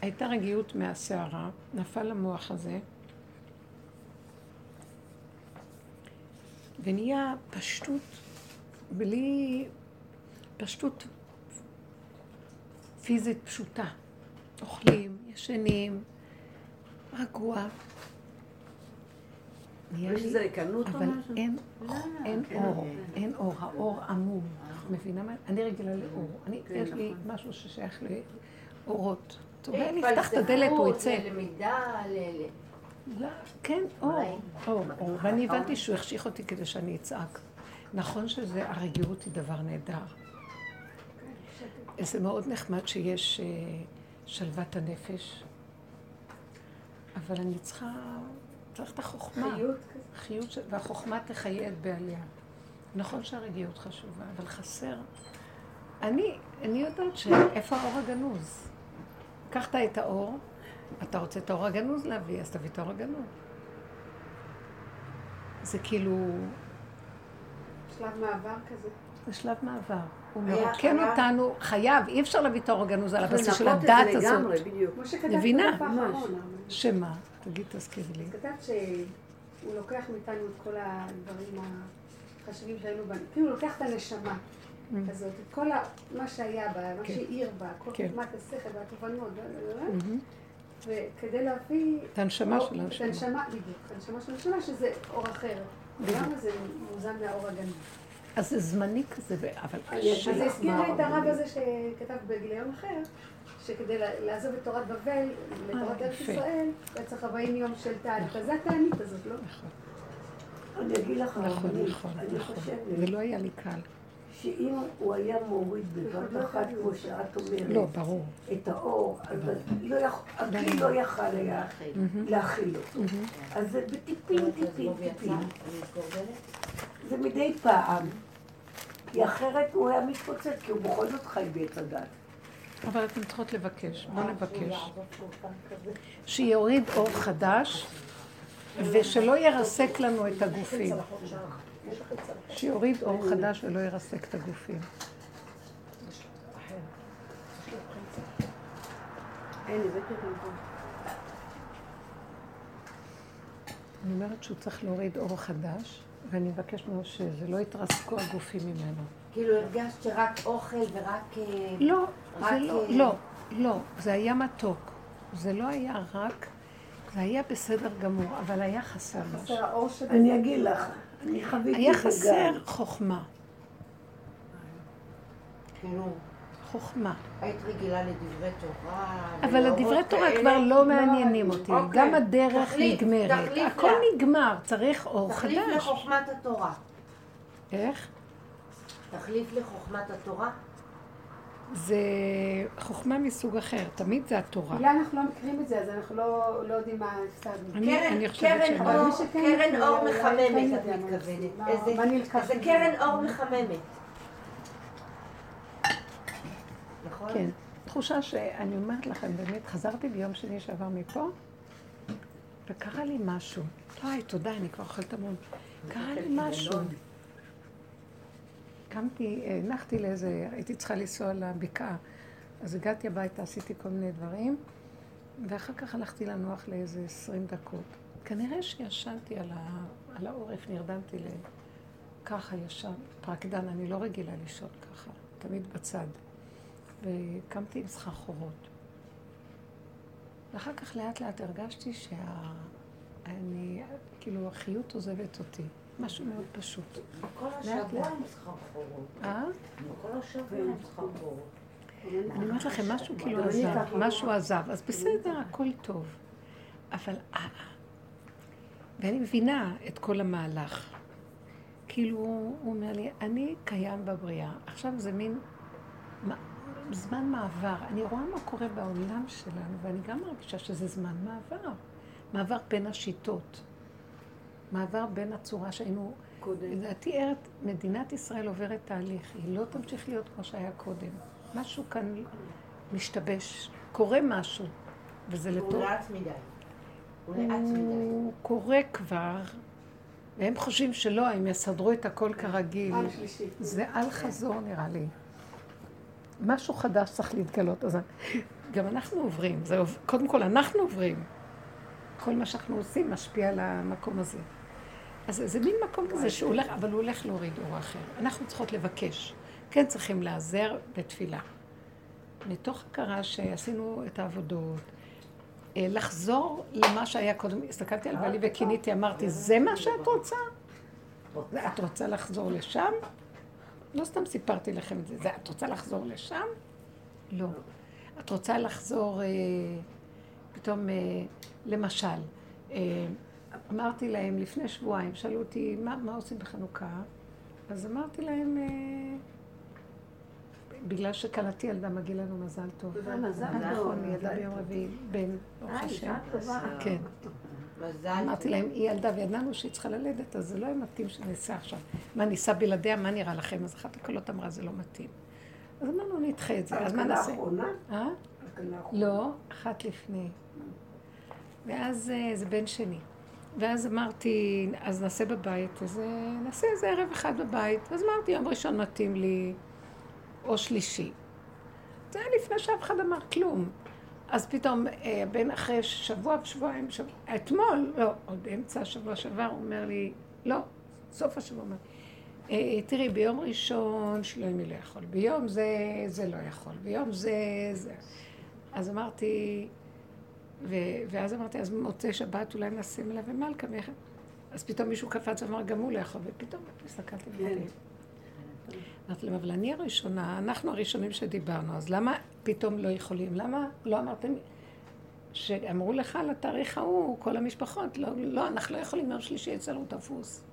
הייתה רגיעות מהסערה, נפל המוח הזה, ונהיה פשטות, בלי... פשטות פיזית פשוטה. אוכלים, ישנים, רגוע. יש איזה ריקנות או משהו? אבל אין אה, אור, אין אור, האור עמום. מבינה מה? אני רגילה לאור. אני, כן, יש לי נכון. משהו ששייך לאורות. אומר, אני אפתח את הדלת, הוא יצא. ללמידה, ל... לא, כן, אור, אור, אור. ואני הבנתי שהוא החשיך אותי כדי שאני אצעק. נכון שזה, הרגיעות היא דבר נהדר. זה מאוד נחמד שיש אה, שלוות הנפש, אבל אני צריכה, צריך את החוכמה. חיות חיות, והחוכמה תחיה את בעליה. נכון שהרגיעות חשובה, אבל חסר. אני, אני יודעת שאיפה האור הגנוז? קחת את האור, אתה רוצה את האור הגנוז להביא, אז תביא את האור הגנוז. זה כאילו... שלב מעבר כזה. זה שלב מעבר. הוא מרוקן אותנו, חייב, אי אפשר להביא את האור הגנוז על הבסיס של הדת הזאת. לגמרי, בדיוק. מבינה? שמה? תגיד, תזכירי לי. כתבת שהוא לוקח מאיתנו את כל הדברים החשובים שהיינו בהם, כאילו הוא לוקח את הנשמה. Mm-hmm. כזאת, את כל מה שהיה בה, מה כן. שהעיר בה, כל כן. חוכמת השכל והתובנות, וכדי להביא... את הנשמה של הנשמה. את הנשמה, בדיוק, את הנשמה של הנשמה, שזה אור אחר. למה זה מוזן מהאור הגנוב? אז זה זמני כזה, אבל קשה. אז זה הזכיר לי את הרב הזה שכתב בגיליון אחר, שכדי לעזוב את תורת בבל לתורת ארץ ישראל, היה צריך 40 יום של תהליך. אז זה התענית הזאת, לא? נכון. אני אגיד לך, נכון, נכון, נכון. זה לא היה לי קל. שאם הוא היה מוריד בבת אחת, כמו שאת אומרת, לא, ברור. את האור, אז לא הכלי לא יכל היה להכיל אותו. אז זה בטיפים, טיפים, טיפים. זה מדי פעם. כי אחרת הוא היה מתפוצץ, כי הוא בכל זאת חי בעץ הדת. אבל אתן צריכות לבקש, בואו נבקש. שיוריד אור חדש, ושלא ירסק לנו את הגופים. שיוריד אור חדש ולא ירסק את הגופים. אני אומרת שהוא צריך להוריד אור חדש, ואני מבקש ממנו שזה לא יתרסקו הגופים ממנו. כאילו הרגשת שרק אוכל ורק... אה, לא, רק, זה לא, אה, לא, לא, זה היה מתוק. זה לא היה רק, זה היה בסדר גמור, אבל היה חסר משהו. חסר האור שלי. אני אגיד לך, אני חוויתי היה את זה חסר גם. חוכמה. כאילו, חוכמה. היית רגילה לדברי תורה. אבל הדברי תורה. כבר לא מעניינים אותי. אוקיי. גם הדרך תחליף, נגמרת. תחליף הכל. נגמר, צריך אור תחליף חדש. לחוכמת התורה. איך? תחליף לחוכמת התורה. זה חוכמה מסוג אחר, תמיד זה התורה. אולי אנחנו לא מכירים את זה, אז אנחנו לא לא יודעים מה הפסדנו. אני- קרן- אני חושבת קרן שאני- אבל אור, קרן אור כן מחממת, יודע את מתכוונת. איזה-. קרן אור מחממת. נכון? כן. תחושה שאני אומרת לכם, באמת, חזרתי ביום שני שעבר מפה, וקרה לי משהו. וואי, תודה, אני כבר אוכלת המון. קרה לי משהו. קמתי, הנחתי לאיזה, הייתי צריכה לנסוע לבקעה. אז הגעתי הביתה, עשיתי כל מיני דברים, ואחר כך הלכתי לנוח לאיזה עשרים דקות. כנראה שישנתי על, ה... על העורף, נרדמתי. ככה ישן, פרקדן, אני לא רגילה לישון ככה, תמיד בצד. וקמתי עם סחרחורות. ואחר כך לאט לאט הרגשתי שה... אני, כאילו, החיות עוזבת אותי. משהו מאוד פשוט. כל השבוע. עם סחרחורות. אה? כל השבוע עם סחרחורות. אני אומרת לכם, משהו כאילו עזב. משהו עזב, אז בסדר, הכל טוב. אבל אה, ואני מבינה את כל המהלך. כאילו, הוא אומר לי, אני קיים בבריאה. עכשיו זה מין זמן מעבר. אני רואה מה קורה בעולם שלנו, ואני גם מרגישה שזה זמן מעבר. מעבר בין השיטות. מעבר בין הצורה שהיינו... קודם. לדעתי, ארץ- מדינת ישראל עוברת תהליך. היא לא תמשיך להיות כמו שהיה קודם. משהו כאן משתבש. קורה משהו, וזה הוא לטוב. לאט מדי. הוא לאט מדי. הוא קורה כבר, והם חושבים שלא, הם יסדרו את הכל כרגיל. זה על חזור נראה לי. משהו חדש צריך להתגלות. אז גם אנחנו עוברים, זה, קודם כל אנחנו עוברים. כל מה שאנחנו עושים משפיע על המקום הזה. אז זה מין מקום כזה שהוא הולך, אבל הוא הולך להוריד אור אחר. אנחנו צריכות לבקש. כן צריכים להיעזר בתפילה. מתוך הכרה שעשינו את העבודות, אה, לחזור למה שהיה קודם. הסתכלתי על בעלי וקיניתי, אמרתי, זה מה שאת רוצה? את רוצה לחזור לשם? לא סתם סיפרתי לכם את זה. זה את רוצה לחזור לשם? לא. את רוצה לחזור, אה, פתאום, אה, למשל, אה, אמרתי להם לפני שבועיים, שאלו אותי, מה, מה עושים בחנוכה? אז אמרתי להם, אה, בגלל שכלתי ילדה מגיע לנו מזל טוב. אה, מזל טוב. נכון, היא ילדה ביום רביעי, בן, ברוך אה, השם. כן. מזל אמרתי. להם, היא ילדה וידענו שהיא צריכה ללדת, אז זה לא היה מתאים שניסע עכשיו. מה, ניסע בלעדיה, מה נראה לכם? אז אחת הקולות אמרה, זה לא מתאים. אז אמרנו, נדחה את זה, אז מה הקלה נעשה? האחרונה? אה? הקלה האחרונה. לא, אחת לפני. ואז זה בן שני. ואז אמרתי, אז נעשה בבית, אז נעשה איזה ערב אחד בבית. אז אמרתי, יום ראשון מתאים לי, או שלישי. זה היה לפני שאף אחד אמר כלום. אז פתאום, אה, בין אחרי שבוע ושבועיים, שבוע, אתמול, לא, עוד אמצע השבוע שעבר, הוא אומר לי, לא, סוף השבוע, אה, תראי, ביום ראשון שלומי לא יכול, ביום זה, זה לא יכול, ביום זה, זה. אז אמרתי, ו, ואז אמרתי, אז מוצאי שבת אולי לה ומלכה, ואיך... אז פתאום מישהו קפץ ואמר, גם הוא לא יכול, ופתאום הסתכלתי ואמרתי, אמרתי להם, אבל אני הראשונה, אנחנו הראשונים שדיברנו, אז למה פתאום לא יכולים? למה לא אמרתם שאמרו לך על התאריך ההוא, כל המשפחות, לא, לא, אנחנו לא יכולים, יום שלישי אצלנו תפוס.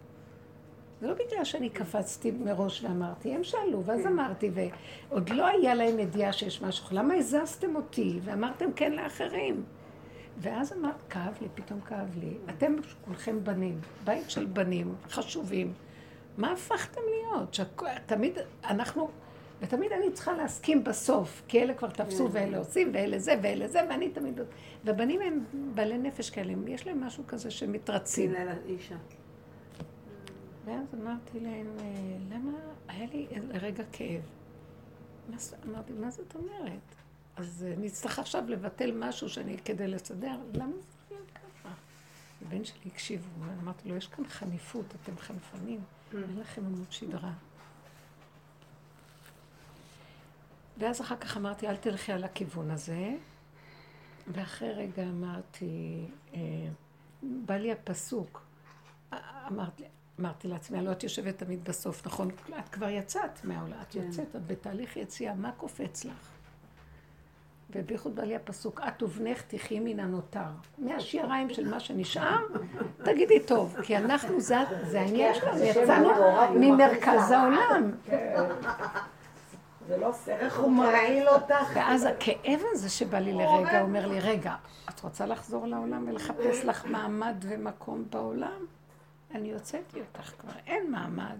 זה לא בגלל שאני קפצתי מראש ואמרתי, הם שאלו, ואז אמרתי, ועוד לא היה להם ידיעה שיש משהו, למה הזזתם אותי? ואמרתם כן לאחרים? ואז אמרת, כאב לי, פתאום כאב לי. אתם כולכם בנים, בית של בנים, חשובים. מה הפכתם להיות? שתמיד אנחנו, ותמיד אני צריכה להסכים בסוף, כי אלה כבר תפסו ואלה עושים, ואלה זה ואלה זה, ואני תמיד... והבנים הם בעלי נפש כאלה, יש להם משהו כזה שמתרצים. ואז אמרתי להם, "אה, למה היה לי רגע כאב? אמרתי, מה זאת אומרת? אז אה, נצטרך עכשיו לבטל משהו שאני, כדי לסדר, למה זה צריך להיות ככה? הבן שלי הקשיב, אמרתי לו, יש כאן חניפות, אתם חנפנים, אין לכם עמוד שדרה. ואז אחר כך אמרתי, אל תלכי על הכיוון הזה. ואחרי רגע אמרתי, אה, בא לי הפסוק. אמרתי, אמרתי לעצמי, הלוא את יושבת תמיד בסוף, נכון? את כבר יצאת מהעולם, את יוצאת, את בתהליך יציאה, מה קופץ לך? ובייחוד בא לי הפסוק, את ובנך תחי מן הנותר. מהשיריים של מה שנשאר, תגידי טוב, כי אנחנו, זה, זה העניין שלנו, יצאנו ממרכז העולם. זה לא שכל. איך הוא מרעיל אותך? ואז הכאב הזה שבא לי לרגע, אומר לי, רגע, את רוצה לחזור לעולם ולחפש לך מעמד ומקום בעולם? אני הוצאתי אותך כבר, אין מעמד,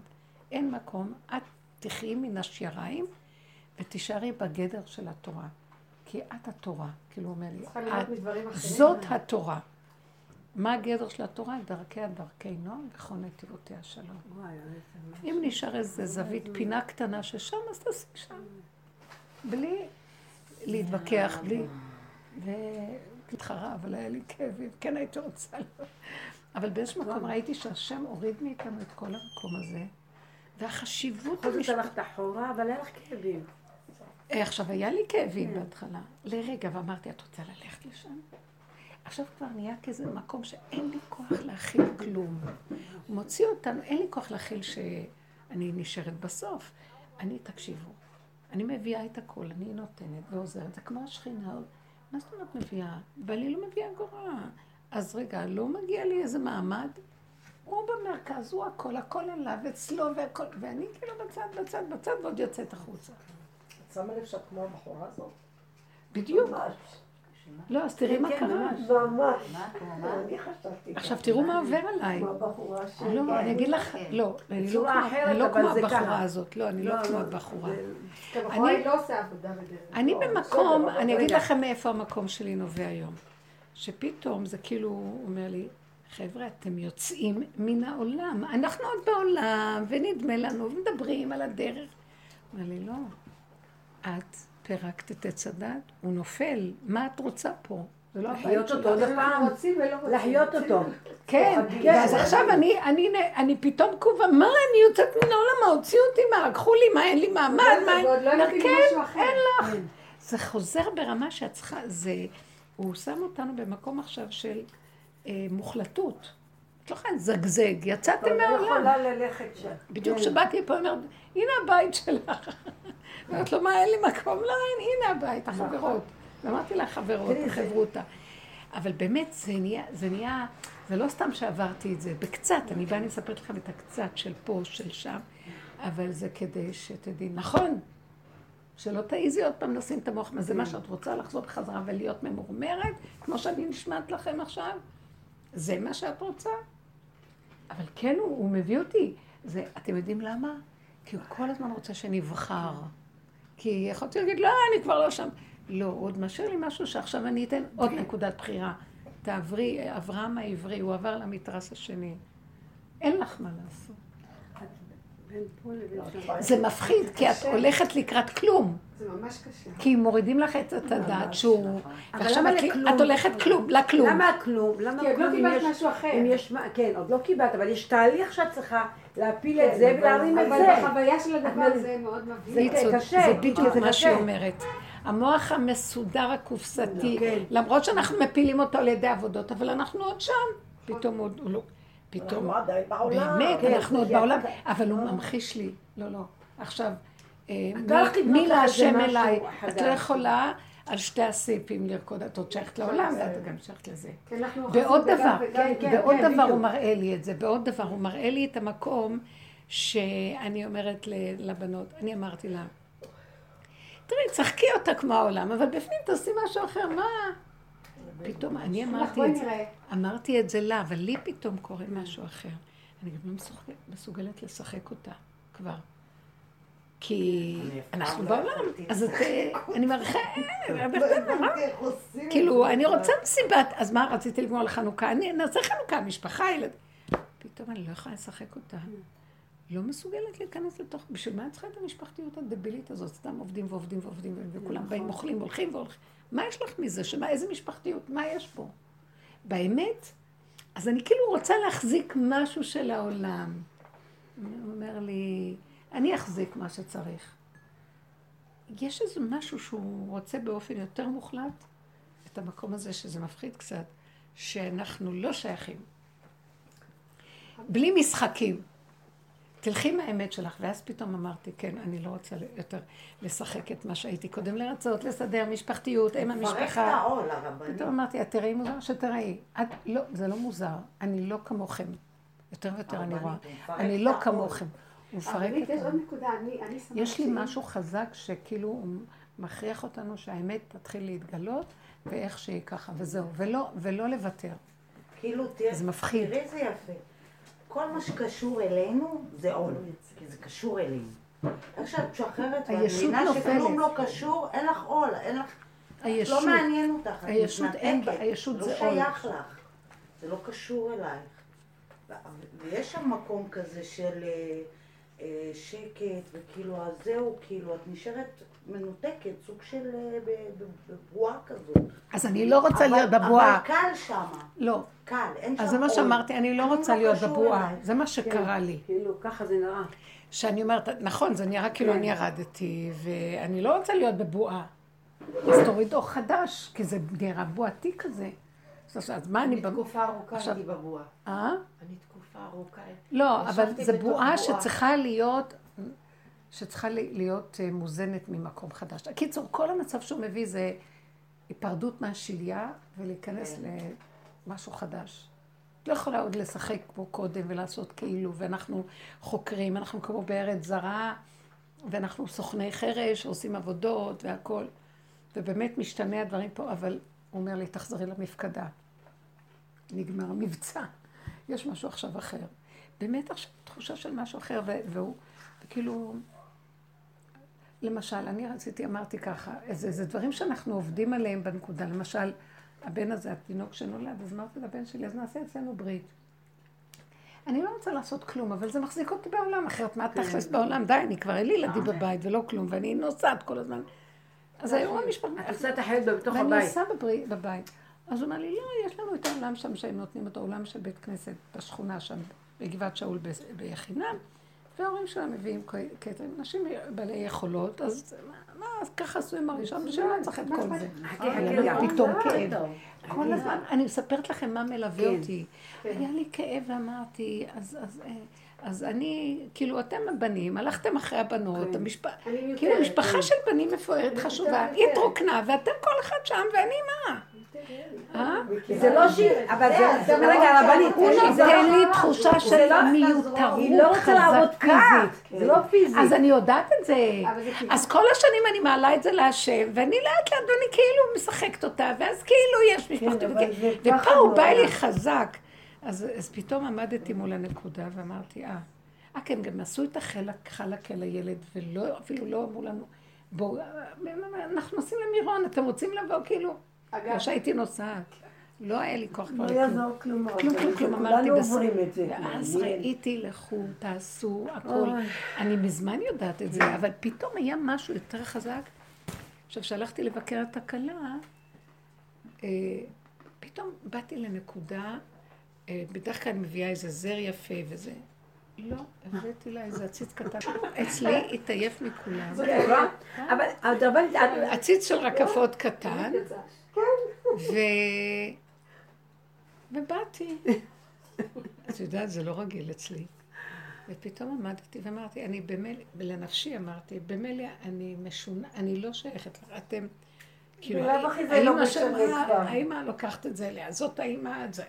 אין מקום, את תחי מן השיריים ותישארי בגדר של התורה. כי את התורה, כאילו הוא אומר לי, את. זאת התורה. מה הגדר של התורה? דרכיה דרכי נועם וכל נתיבותיה שלום. אם נשאר איזה זווית, פינה קטנה ששם, אז תעשי שם. בלי להתווכח, בלי... והתחרה, אבל היה לי כאבים, כן הייתי רוצה ל... אבל באיזשהו מקום ראיתי שהשם הוריד מאיתנו את כל המקום הזה, והחשיבות בכל זאת. הלכת אחורה, אבל היה לך כאבים. אה, עכשיו, היה לי כאבים בהתחלה, לרגע, ואמרתי, את רוצה ללכת לשם? עכשיו כבר נהיה כזה מקום שאין לי כוח להכיל כלום. הוא מוציא אותנו, אין לי כוח להכיל שאני נשארת בסוף. אני, תקשיבו, אני מביאה את הכל, אני נותנת ועוזרת, זה כמו השכינה. מה זאת אומרת מביאה? ואני לא מביאה גורע. אז רגע, לא מגיע לי איזה מעמד? הוא במרכז, הוא הכל, הכל אליו, אצלו והכל, ואני כאילו בצד, בצד, בצד, ועוד יוצאת החוצה. שמה לב שאת כמו הבחורה הזאת? בדיוק. ממש. לא, אז תראי מה קרה. ממש. מה אומרת? אני חשבתי. עכשיו תראו מה עובר עליי. כמו הבחורה שלי. לא, אני אגיד לך, לא, אני לא כמו- אני לא כמו זה הבחורה. הזאת, לא, אני לא כמו הבחורה. אני- היא לא עושה עבודה בדרך. אני לא, במקום, אני אגיד. לכם מאיפה המקום שלי נובע היום. שפתאום זה כאילו, הוא אומר לי, חבר'ה, אתם יוצאים מן העולם. אנחנו עוד בעולם, ונדמה לנו, ומדברים על הדרך. הוא אומר לי, לא, את פירקת את עץ הדת, הוא נופל, מה את רוצה פה? זה לא הבית לחיות שלך. אותו עוד פעם. ולא רוצים. לחיות אותו. כן, ואז עכשיו אני, אני, אני פתאום קובה, מה, אני יוצאת מן העולם, מה, הוציאו אותי, מה, לקחו לי, מה, אין לי מעמד, מה, לא יודעים כן. אין לך. זה חוזר ברמה שאת צריכה, זה, הוא שם אותנו במקום עכשיו של אה, מוחלטות. את לא יכולה לזגזג, יצאתם לא מהעולם. יכולה ללכת שם. בדיוק כשבאתי לפה, היא אומרת, הנה הבית שלך. ואומרת לו, מה, אין לי מקום? לא, אין, הנה הבית, החברות. ואמרתי לה, חברות, חברותה. אבל באמת, זה נהיה, זה נהיה, זה לא סתם שעברתי את זה, בקצת, אני באה, אני מספרת לכם את הקצת של פה, של שם, אבל זה כדי שתדעי, נכון, שלא תעיזי עוד פעם לשים את המוח, מה זה מה שאת רוצה לחזור בחזרה ולהיות ממורמרת, כמו שאני נשמעת לכם עכשיו? זה מה שאת רוצה? אבל כן, הוא, הוא מביא אותי. זה, אתם יודעים למה? כי הוא כל הזמן רוצה שנבחר. כי יכולתי להגיד, לא, אני כבר לא שם. לא, עוד משאיר לי משהו שעכשיו אני אתן עוד נקודת בחירה. תעברי, אברהם העברי, הוא עבר למתרס השני. אין לך מה לעשות. זה מפחיד, כי את הולכת לקראת כלום. זה ממש קשה. כי מורידים לך את הדעת שהוא... אבל ועכשיו למה את- לכלום? את הולכת כלום, לכלום. למה כלום? למה כי עוד לא קיבלת משהו אחר. כן, עוד לא קיבלת, אבל יש תהליך שאת צריכה להפיל את זה ולהרים את אבל זה. בחוויה של הדבר אבל- זה מאוד זה. היא צודקת, קשה, זה בדיוק זה מה. שהיא אומרת. המוח המסודר הקופסתי, כן. למרות שאנחנו מפילים אותו על ידי עבודות, אבל אנחנו עוד שם. פתאום עוד, לא, פתאום, אנחנו עדיין בעולם. באמת, כן, אנחנו עוד כי בעולם, אבל הוא ממחיש לי, לא, לא, עכשיו, אה, לא מי להשם אליי, את. לא יכולה על שתי הסעיפים לרקוד, את עוד שייכת לעולם, ואת גם שייכת לזה. בעוד דבר, וגם- כן, בעוד כן, דבר הוא. מראה לי את זה, בעוד דבר הוא מראה לי את המקום שאני אומרת לבנות, אני אמרתי לה, תראי, צחקי אותה כמו העולם, אבל בפנים תעשי משהו אחר, מה? פתאום אני אמרתי את זה. אמרתי את זה לה, אבל לי פתאום קורה משהו אחר. אני גם לא מסוגלת לשחק אותה כבר. כי אנחנו בעולם, אז את, אה, אני מעריכה, אה, כאילו, אני רוצה מסיבת, אז מה רציתי לגמור לחנוכה? אני נעשה חנוכה, משפחה, ילד. פתאום אני לא יכולה לשחק אותה. לא מסוגלת להיכנס לתוך, בשביל מה את צריכה את המשפחתיות הדבילית הזאת? סתם עובדים ועובדים ועובדים, וכולם נכון. באים, אוכלים, הולכים והולכים. מה יש לך מזה? שמה, איזה משפחתיות? מה יש פה? באמת, אז אני כאילו רוצה להחזיק משהו של העולם. הוא אומר לי, אני אחזיק מה שצריך. יש איזה משהו שהוא רוצה באופן יותר מוחלט, את המקום הזה, שזה מפחיד קצת, שאנחנו לא שייכים. בלי משחקים. תלכי עם האמת שלך, ואז פתאום אמרתי, כן, אני לא רוצה יותר לשחק את מה שהייתי קודם, לרצות, לסדר, משפחתיות, אם לפרק את המשפחה. העול, הרבנית. פתאום אמרתי, את תראי מוזר שתראי. את, לא, זה לא מוזר, אני לא כמוכם. יותר ויותר אני רואה. אני את לא. כמוכם. הוא מפרק את יש העול. עוד נקודה, אני אני שמחה יש לי משהו חזק שכאילו הוא מכריח אותנו שהאמת תתחיל להתגלות, ואיך שהיא ככה, וזהו. ולא, ולא לוותר. כאילו, תראה, זה מפחיד. תראי איזה יפה. כל מה שקשור אלינו זה עול, כי זה קשור אלינו. איך שאת משחררת, ואת מבינה. שכלום לא קשור, אין לך עול, אין לך... הישות, לא מעניין אותך, הישות אין. הישות זה לא עול. שייך לך. זה לא קשור אלייך. ויש שם מקום כזה של אה, שקט, וכאילו, אז זהו, כאילו, את נשארת מנותקת, סוג של אה, בבועה כזאת. אז אני לא רוצה אבל- להיות בבועה. אבל קל שמה, לא. קל, אין שם אז זה מה. שאמרתי, אני לא רוצה להיות קשור בבועה. זה מה שקרה לי. כאילו, ככה זה נראה. שאני אומרת, נכון, זה נראה כאילו כן. אני ירדתי, ואני לא רוצה להיות בבועה. אז תוריד אור חדש, כי זה נראה בועתי כזה. אז מה אני... אני תקופה ארוכה הייתי בבועה. אה? אני תקופה ארוכה. לא, אבל זו בועה. שצריכה להיות, שצריכה להיות אה, מוזנת ממקום חדש. קיצור, כל המצב שהוא מביא זה היפרדות מהשליה ולהיכנס למשהו חדש. לא יכולה עוד לשחק כמו קודם ולעשות כאילו, ואנחנו חוקרים, אנחנו כמו בארץ זרה, ואנחנו סוכני חרש, עושים עבודות והכול. ובאמת משתנה הדברים פה, אבל הוא אומר לי, תחזרי למפקדה. נגמר המבצע. יש משהו עכשיו אחר. באמת עכשיו תחושה של משהו אחר, והוא, וכאילו, למשל, אני רציתי, אמרתי ככה, זה, זה דברים שאנחנו עובדים עליהם בנקודה. למשל, הבן הזה, התינוק שנולד, אז אמרתי לבן שלי, אז נעשה אצלנו ברית. אני לא רוצה לעשות כלום, אבל זה מחזיק אותי בעולם, אחרת מה תכלס בעולם? די, אני כבר אין לי ילדים בבית ולא כלום, ואני נוסעת כל הזמן. אז היום המשפחה... את עושה את החיות בתוך ואני הבית. עושה בבריא, בבית. אז הוא אמר לי, לא, יש לנו את העולם שם שהם נותנים אותו, עולם של בית כנסת בשכונה שם, בגבעת שאול ב- בחינם, וההורים שלהם מביאים קטרים, אנשים בעלי יכולות, אז מה, אז ככה עשו עם הראשון, בשביל מה צריך את כל זה? לי פתאום אה, כאב. כל הזמן, אני מספרת לכם מה מלווה כן, אותי. כן. היה לי כאב ואמרתי, אז, אז, אה, אני, כאילו, אתם הבנים, הלכתם אחרי הבנות, כן. המשפחה, אני מיותרת, כאילו, משפחה כן. של בנים מפוארת חשובה, היא התרוקנה, ואתם כל אחד שם, ואני מה? אה? זה לא שהיא, אבל זה, זה רגע, הרבנית, הוא זה נותן לא- לי תחושה של לא- מיותרות היא לא רוצה לעבוד חזקה. פיזית, זה לא פיזית. אז אני יודעת את זה. כאילו- אז כל השנים אני מעלה את זה להשם, ואני לאט לאט ואני כאילו משחקת אותה, ואז כאילו יש. זה ופה הוא בא. לי חזק. אז, אז פתאום עמדתי מול הנקודה ואמרתי, אה, אה כן, גם עשו את החלק חלק אל הילד, ולא, אפילו לא אמרו לנו, בואו, אה, אנחנו נוסעים למירון, אתם רוצים לבוא? כאילו, כמו שהייתי נוסעת. לא היה לי כוח כבר לא. יעזור כלום. כלום, כלום, כלום, אמרתי זה. ואז מעניין. ראיתי, לכו, תעשו, הכל. אני מזמן יודעת את זה, אבל פתאום היה משהו יותר חזק. עכשיו, כשהלכתי לבקר את הכלה, אה, פתאום באתי לנקודה, אה, בדרך כלל אני מביאה איזה זר יפה וזה. לא, הבאתי לה איזה עציץ קטן. אצלי התעייף מכולם. אבל הרבנית, את- עציץ של רקפות קטן, ו... ובאתי. את יודעת, זה לא רגיל אצלי. ופתאום עמדתי ואמרתי, אני במילא, לנפשי אמרתי, במילא אני משונה, אני לא שייכת לך, אתם, כאילו, לא האמא שאמרה, כבר. האמא לוקחת את זה אליה, זאת האמא, את זה.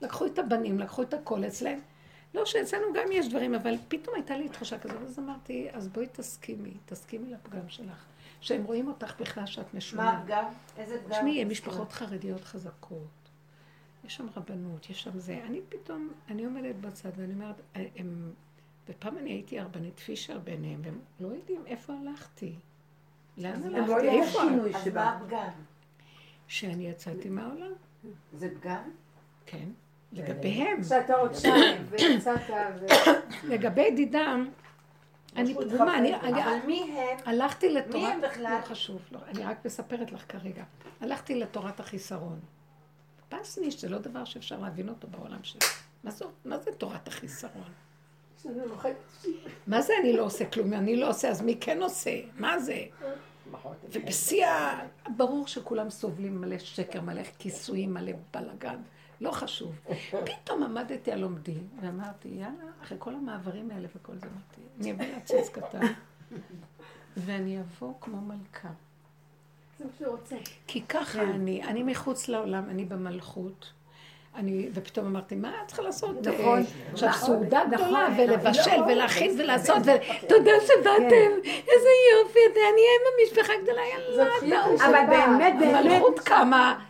לקחו את הבנים, לקחו את הכל אצלם. לא שאצלנו גם יש דברים, אבל פתאום הייתה לי תחושה כזאת, אז אמרתי, אז בואי תסכימי, תסכימי לפגם שלך. שהם רואים אותך בכלל שאת מה משונה. הפגם? איזה פגם? תשמעי, הן משפחות חרדיות חזקות. יש שם רבנות, יש שם זה. אני פתאום, אני עומדת בצד ואני אומרת, הם... ופעם אני הייתי הרבנית פישר ביניהם, והם לא יודעים איפה הלכתי. לאן הם הם לא הלכתי? יודעים איפה? שינוי אז שבא. מה הפגם? שאני יצאתי מהעולם. זה פגם? כן. לגביהם. קצת עוד שתיים, ויצאת, ו... לגבי דידם, אני פגומה, אני אבל מי הם? הלכתי לתורת... מי הם בכלל? לא חשוב, לא, אני רק מספרת לך כרגע. הלכתי לתורת החיסרון. פסניש זה לא דבר שאפשר להבין אותו בעולם שלי. מה זאת? מה זה תורת החיסרון? מה זה אני לא עושה כלום? אני לא עושה, אז מי כן עושה? מה זה? ובשיא ה... ברור שכולם סובלים מלא שקר, מלא כיסויים, מלא בלאגן. לא חשוב. פתאום עמדתי על עומדי, ואמרתי, יאללה, אחרי כל המעברים האלה וכל זה, אמרתי, אני אביא לעציץ קטן, ואני אבוא כמו מלכה. זה מה שהוא רוצה. כי ככה אני, אני מחוץ לעולם, אני במלכות. אני, ופתאום אמרתי, מה את צריכה לעשות? נכון, אה, עכשיו נכון, סעודה נכון, גדולה, נכון. ולבשל, לא, ולהכין, זה- ולעשות, זה- ותודה שבאתם, איזה יופי, אני אהיה עם המשפחה גדולה, זאת יאללה. אבל באמת, באמת, המלכות קמה,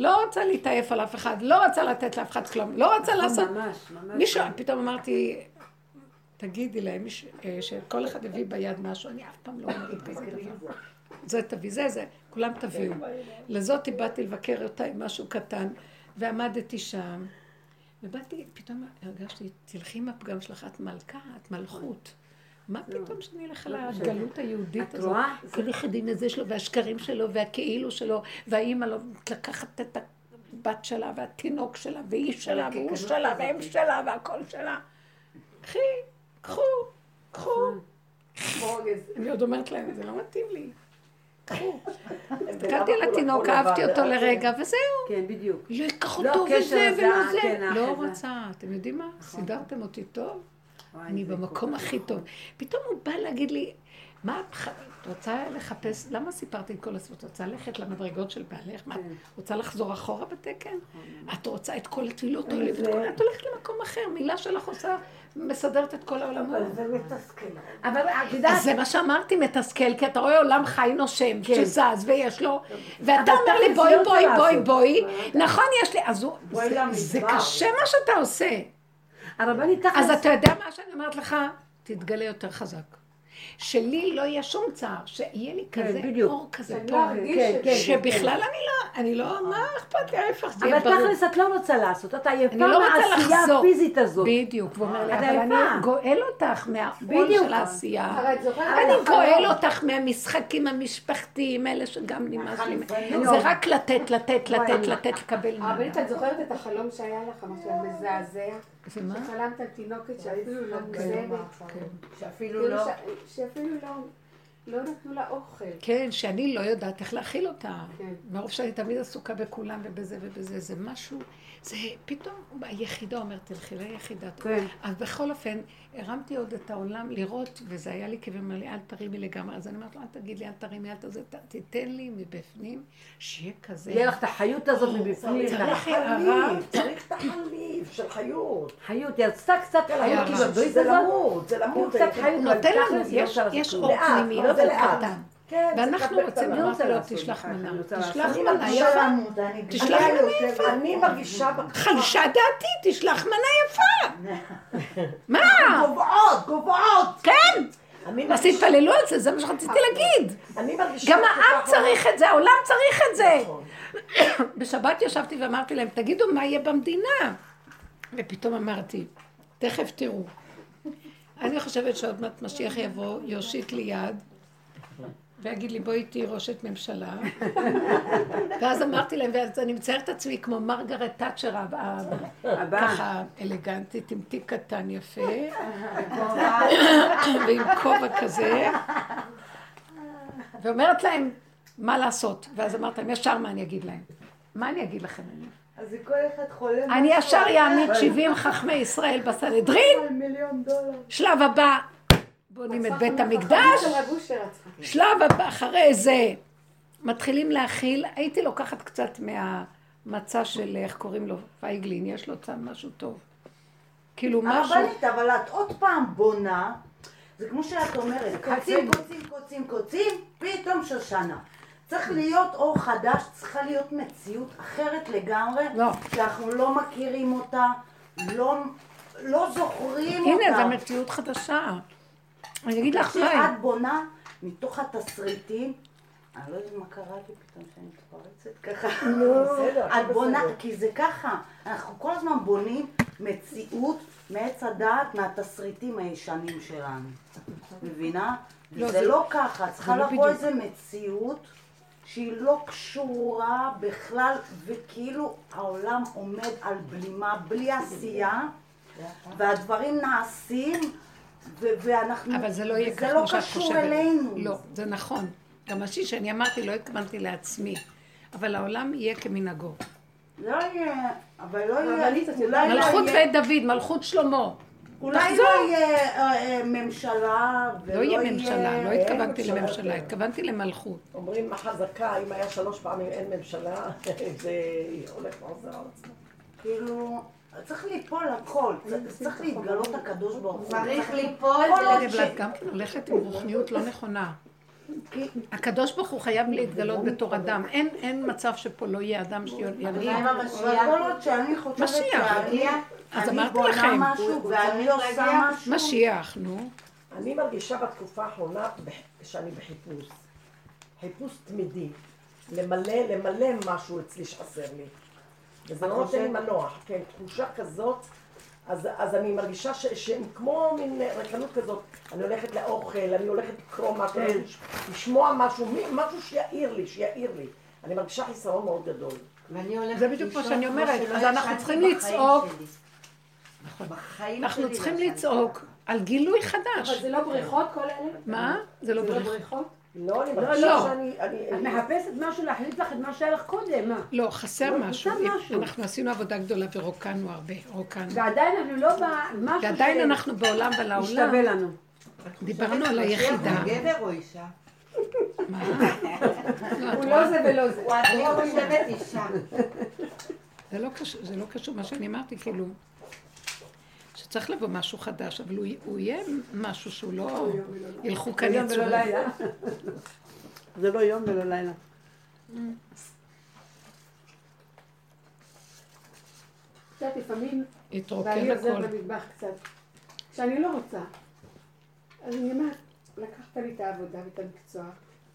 לא רוצה להתעייף על אף אחד, לא רוצה לתת לאף אחד כלום, לא רוצה לעשות... ממש, ממש. מישהו, פתאום אמרתי, תגידי להם אה, שכל אחד הביא ביד משהו, אני אף פעם לא אומרת כזה דבר. זה תביא, זה, זה, כולם תביאו. לזאתי באתי לבקר אותה עם משהו קטן, ועמדתי שם, ובאתי, פתאום הרגשתי, תלכי עם הפגם שלך, את מלכה, את מלכות. מה פתאום שאני אלך על הגלות היהודית את הזאת? רואה? כל אחד עם הזה שלו, והשקרים שלו, והכאילו שלו, והאימא לא לקחת את הבת שלה, והתינוק שלה, והיא שלה, והוא שלה, והם שלה, והכל שלה. קחי, קחו, קחו. אני עוד אומרת להם, זה לא מתאים לי. קחו. הסתכלתי על התינוק, אהבתי אותו לרגע, וזהו. כן, בדיוק. לא לא, אותו וזה ולא זה. כן, לא האחזה. רוצה. אתם יודעים מה? סידרתם אותי טוב. אני במקום הכי נכון. טוב. פתאום הוא בא להגיד לי, מה את את רוצה לחפש, למה סיפרתי את כל הסיפור? את רוצה ללכת למדרגות של בעלך? מה, את כן. רוצה לחזור אחורה בתקן? את רוצה את כל התפילות האלה. את הולכת למקום אחר, מילה שלך עושה, מסדרת את כל העולמות. אבל זה מתסכל. אבל את יודעת, אז זה מה שאמרתי, מתסכל, כי אתה רואה עולם חי נושם, כן. שזז ויש לו, ואתה אומר לי בואי בואי בואי. בואי, נכון יש לי, אז זה-. קשה מה שאתה עושה. הרבנית תכלס... אז אתה יודע מה שאני אומרת לך? תתגלה יותר חזק. שלי לא יהיה שום צער, שיהיה לי כן, כזה בדיוק. אור כזה טוב, לא ארגיש כן, זה, שבכלל אני לא, אני לא, מה אכפת לי, ההפך, זה יהיה אבל ברור. תכלס את לא רוצה לעשות, את עייפה לא מהעשייה. הפיזית הזאת. בדיוק, הוא אומר לי, אבל אני. גואל אותך מהעול. של העשייה. אני גואל? אותך מהמשחקים המשפחתיים, אלה שגם נמאס לי. זה רק לתת, לתת, לתת. לתת, לקבל נהנה. את זוכרת את החלום שהיה לך, משהו מזעזע? זה מה? שחלמת על תינוקת שאפילו לא כן, מוזנת. כן. שאפילו כאילו לא... ש- שאפילו לא... לא נתנו לה אוכל. כן, שאני לא יודעת איך להכיל אותה. כן. מרוב שאני תמיד עסוקה בכולם ובזה ובזה, זה משהו, זה פתאום, היחידה אומרת, תלכי ליחידה. כן. אז בכל אופן, הרמתי עוד את העולם לראות, וזה היה לי כאבי מלא, אל תרימי לגמרי. אז אני אומרת לו, אל תגיד לי, אל תרימי, אל תזה, תיתן לי מבפנים, שיהיה כזה. יהיה לך את החיות הזאת מבפנים. צריך. חליף, צריך את החליף של חיות. החיות, היא רצתה קצת חיות. כאילו, הברית זה למות, זה למות. קצת חיות, נותן לנו, לא יש. אור פנימי, לאט. קטן. כן, ואנחנו רוצים, קטן. אני רוצה לעשות, תשלח מנה. רוצה תשלח מנה יפה. תשלח מנה יפה. אני מרגישה חלשה דעתי, תשלח מנה יפה. מה? גובעות, גובעות. כן. אז תתפללו על זה, זה מה שרציתי להגיד. אני מרגישה... גם העם צריך את זה, העולם צריך את זה. נכון. בשבת ישבתי ואמרתי להם, תגידו מה יהיה במדינה. ופתאום אמרתי, תכף תראו. אני חושבת שעוד מעט משיח יבוא, יושיט לי יד, ויגיד לי, בואי תהיי ראשת ממשלה. ואז אמרתי להם, ואז אני מציירת את עצמי כמו מרגרט תאצ'ר. ככה אלגנטית, עם תיק קטן יפה, ועם כובע כזה, ואומרת להם, מה לעשות? ואז אמרת להם, ישר מה אני אגיד להם? מה אני אגיד לכם? אז כל אחד חולם... אני ישר אעמיד 70 חכמי ישראל בסנהדרין. שלב הבא, בונים את בית המקדש, שלב הבא, אחרי זה, מתחילים להכיל, הייתי לוקחת קצת מהמצע של, איך קוראים לו, פייגלין, יש לו צד משהו טוב. כאילו משהו, הרבנית, אבל את עוד פעם בונה, זה כמו שאת אומרת, קוצים, קוצים, קוצים, קוצים, פתאום שושנה. צריך להיות אור חדש, צריכה להיות מציאות אחרת לגמרי, לא. שאנחנו לא מכירים אותה, לא, לא זוכרים הנה, אותה. זו מציאות חדשה. אני אגיד לך מה, כשאת בונה מתוך התסריטים, אני לא יודעת מה קרה לי פתאום שאני מתפרצת ככה. בסדר, הכל את בונה, בסדר. כי זה ככה, אנחנו כל הזמן בונים מציאות מעץ הדעת מהתסריטים הישנים שלנו. מבינה? לא, זה לא ככה, צריכה לא לבוא. איזה מציאות שהיא לא קשורה בכלל, וכאילו העולם עומד על בלימה, בלי עשייה, והדברים נעשים, ואנחנו... אבל זה לא יהיה כך לא כמו שאת קשור חושבת. אלינו. לא, זה נכון. גם השיא שאני אמרתי, לא התכוונתי לעצמי. אבל העולם יהיה כמנהגו. לא יהיה, אבל לא יהיה, לא מלכות יהיה, בית דוד, מלכות שלמה. אולי תחזור. לא יהיה אה, אה, ממשלה, ולא לא יהיה ממשלה, לא התכוונתי ממשלה לממשלה. התכוונתי למלכות. אומרים החזקה, אם היה שלוש פעמים אין ממשלה, זה הולך וחוזר על עצמו. כאילו, צריך ליפול הכל, צריך- להתגלות הקדוש ברוך הוא. צריך ליפול אבל את גם כן הולכת עם רוחניות לא נכונה. הקדוש ברוך הוא חייב להתגלות בתור אדם. אין, מצב שפה לא יהיה אדם. מה עם אבל המשיח? כל עוד שאני חושבת. שאני אז אמרתי לכם. ואני עושה. משהו, משיח, נו. אני מרגישה בתקופה האחרונה שאני בחיפוש. חיפוש תמידי. למלא, למלא משהו אצלי שחסר לי. וזה לא נותן לי מנוח, כן, תחושה כזאת. אז, אז אני מרגישה ש, שכמו מין ריקנות כזאת, אני הולכת לאוכל, אני הולכת לקרוא משהו, כן. לש- לשמוע משהו, מי- משהו שיעיר לי, שיעיר לי. אני מרגישה חיסרון מאוד גדול. ואני הולכת זה בדיוק מה שאני כמו אומרת. אז אנחנו צריכים לצעוק. בחיים אנחנו צריכים לא ישנתי. לצעוק על גילוי אבל חדש. זה לא בריחות כל אלה? מה? זה לא לא. בריחות? לא, אני לא, מרגישה לא. שאני... אני, את מחפשת משהו להחליף לך את מה שהיה לך קודם, מה? לא, חסר לא, משהו. משהו. אנחנו עשינו עבודה גדולה ורוקנו הרבה. רוקנו. ועדיין אנחנו לא במשהו ועדיין אנחנו בעולם ולעולם. משתווה לנו. דיברנו על היחידה. הוא גבר או אישה? מה? הוא לא זה ולא זה. אני חושבת אישה. זה לא קשור, זה לא קשור מה שאני אמרתי, כאילו, שצריך לבוא משהו חדש, אבל הוא, הוא יהיה משהו שהוא לא... ילכו כאן יום ולא יצורים. לילה. זה לא יום ולא לילה. את יודעת, לפעמים, עוזרת הכל. במטבח קצת, כשאני לא רוצה, אז אני אומרת, לקחת לי את העבודה ואת המקצוע,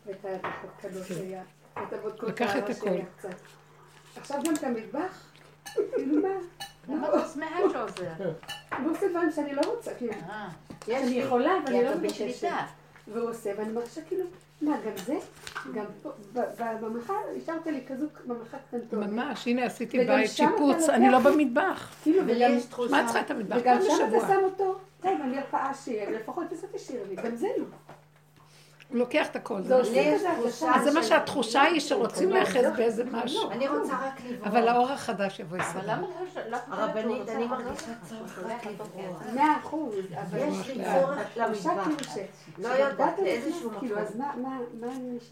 ואת הקדוש שהיה, ואת הכל. שהיה קצת. עכשיו גם את המטבח, כאילו מה? למה את שמחה שעוזר? הוא עושה דברים שאני לא רוצה, כאילו, אה, אני יכולה, אבל אני לא מבקשת. והוא עושה, ואני מרגישה כאילו, מה, גם זה? גם פה, ב- ב- במרחק, השארת לי כזו במרחק קטנטון. ממש, הנה עשיתי בית שיפוץ, אני לא במטבח. כאילו, וגם, יש תחושה... מה את צריכה את המטבח? וגם שם אתה. שם אותו, די, במרפאה שיהיה, לפחות בזה תשאיר לי, גם זה לא. הוא לוקח את הכל. זה עושה תחושה הרגשה. אז זה מה שהתחושה היא שרוצים להיאחז באיזה משהו. אני רוצה רק לברוח. אבל האור החדש יבוא לא- לא שהוא הרבנית, אני מרגישה? צורך רק לברוח. מאה אחוז, אבל יש לי. צורך למטבח. כאילו ש... לא יודעת, לאיזשהו נכנס, כאילו, מקום. אז מה, מה,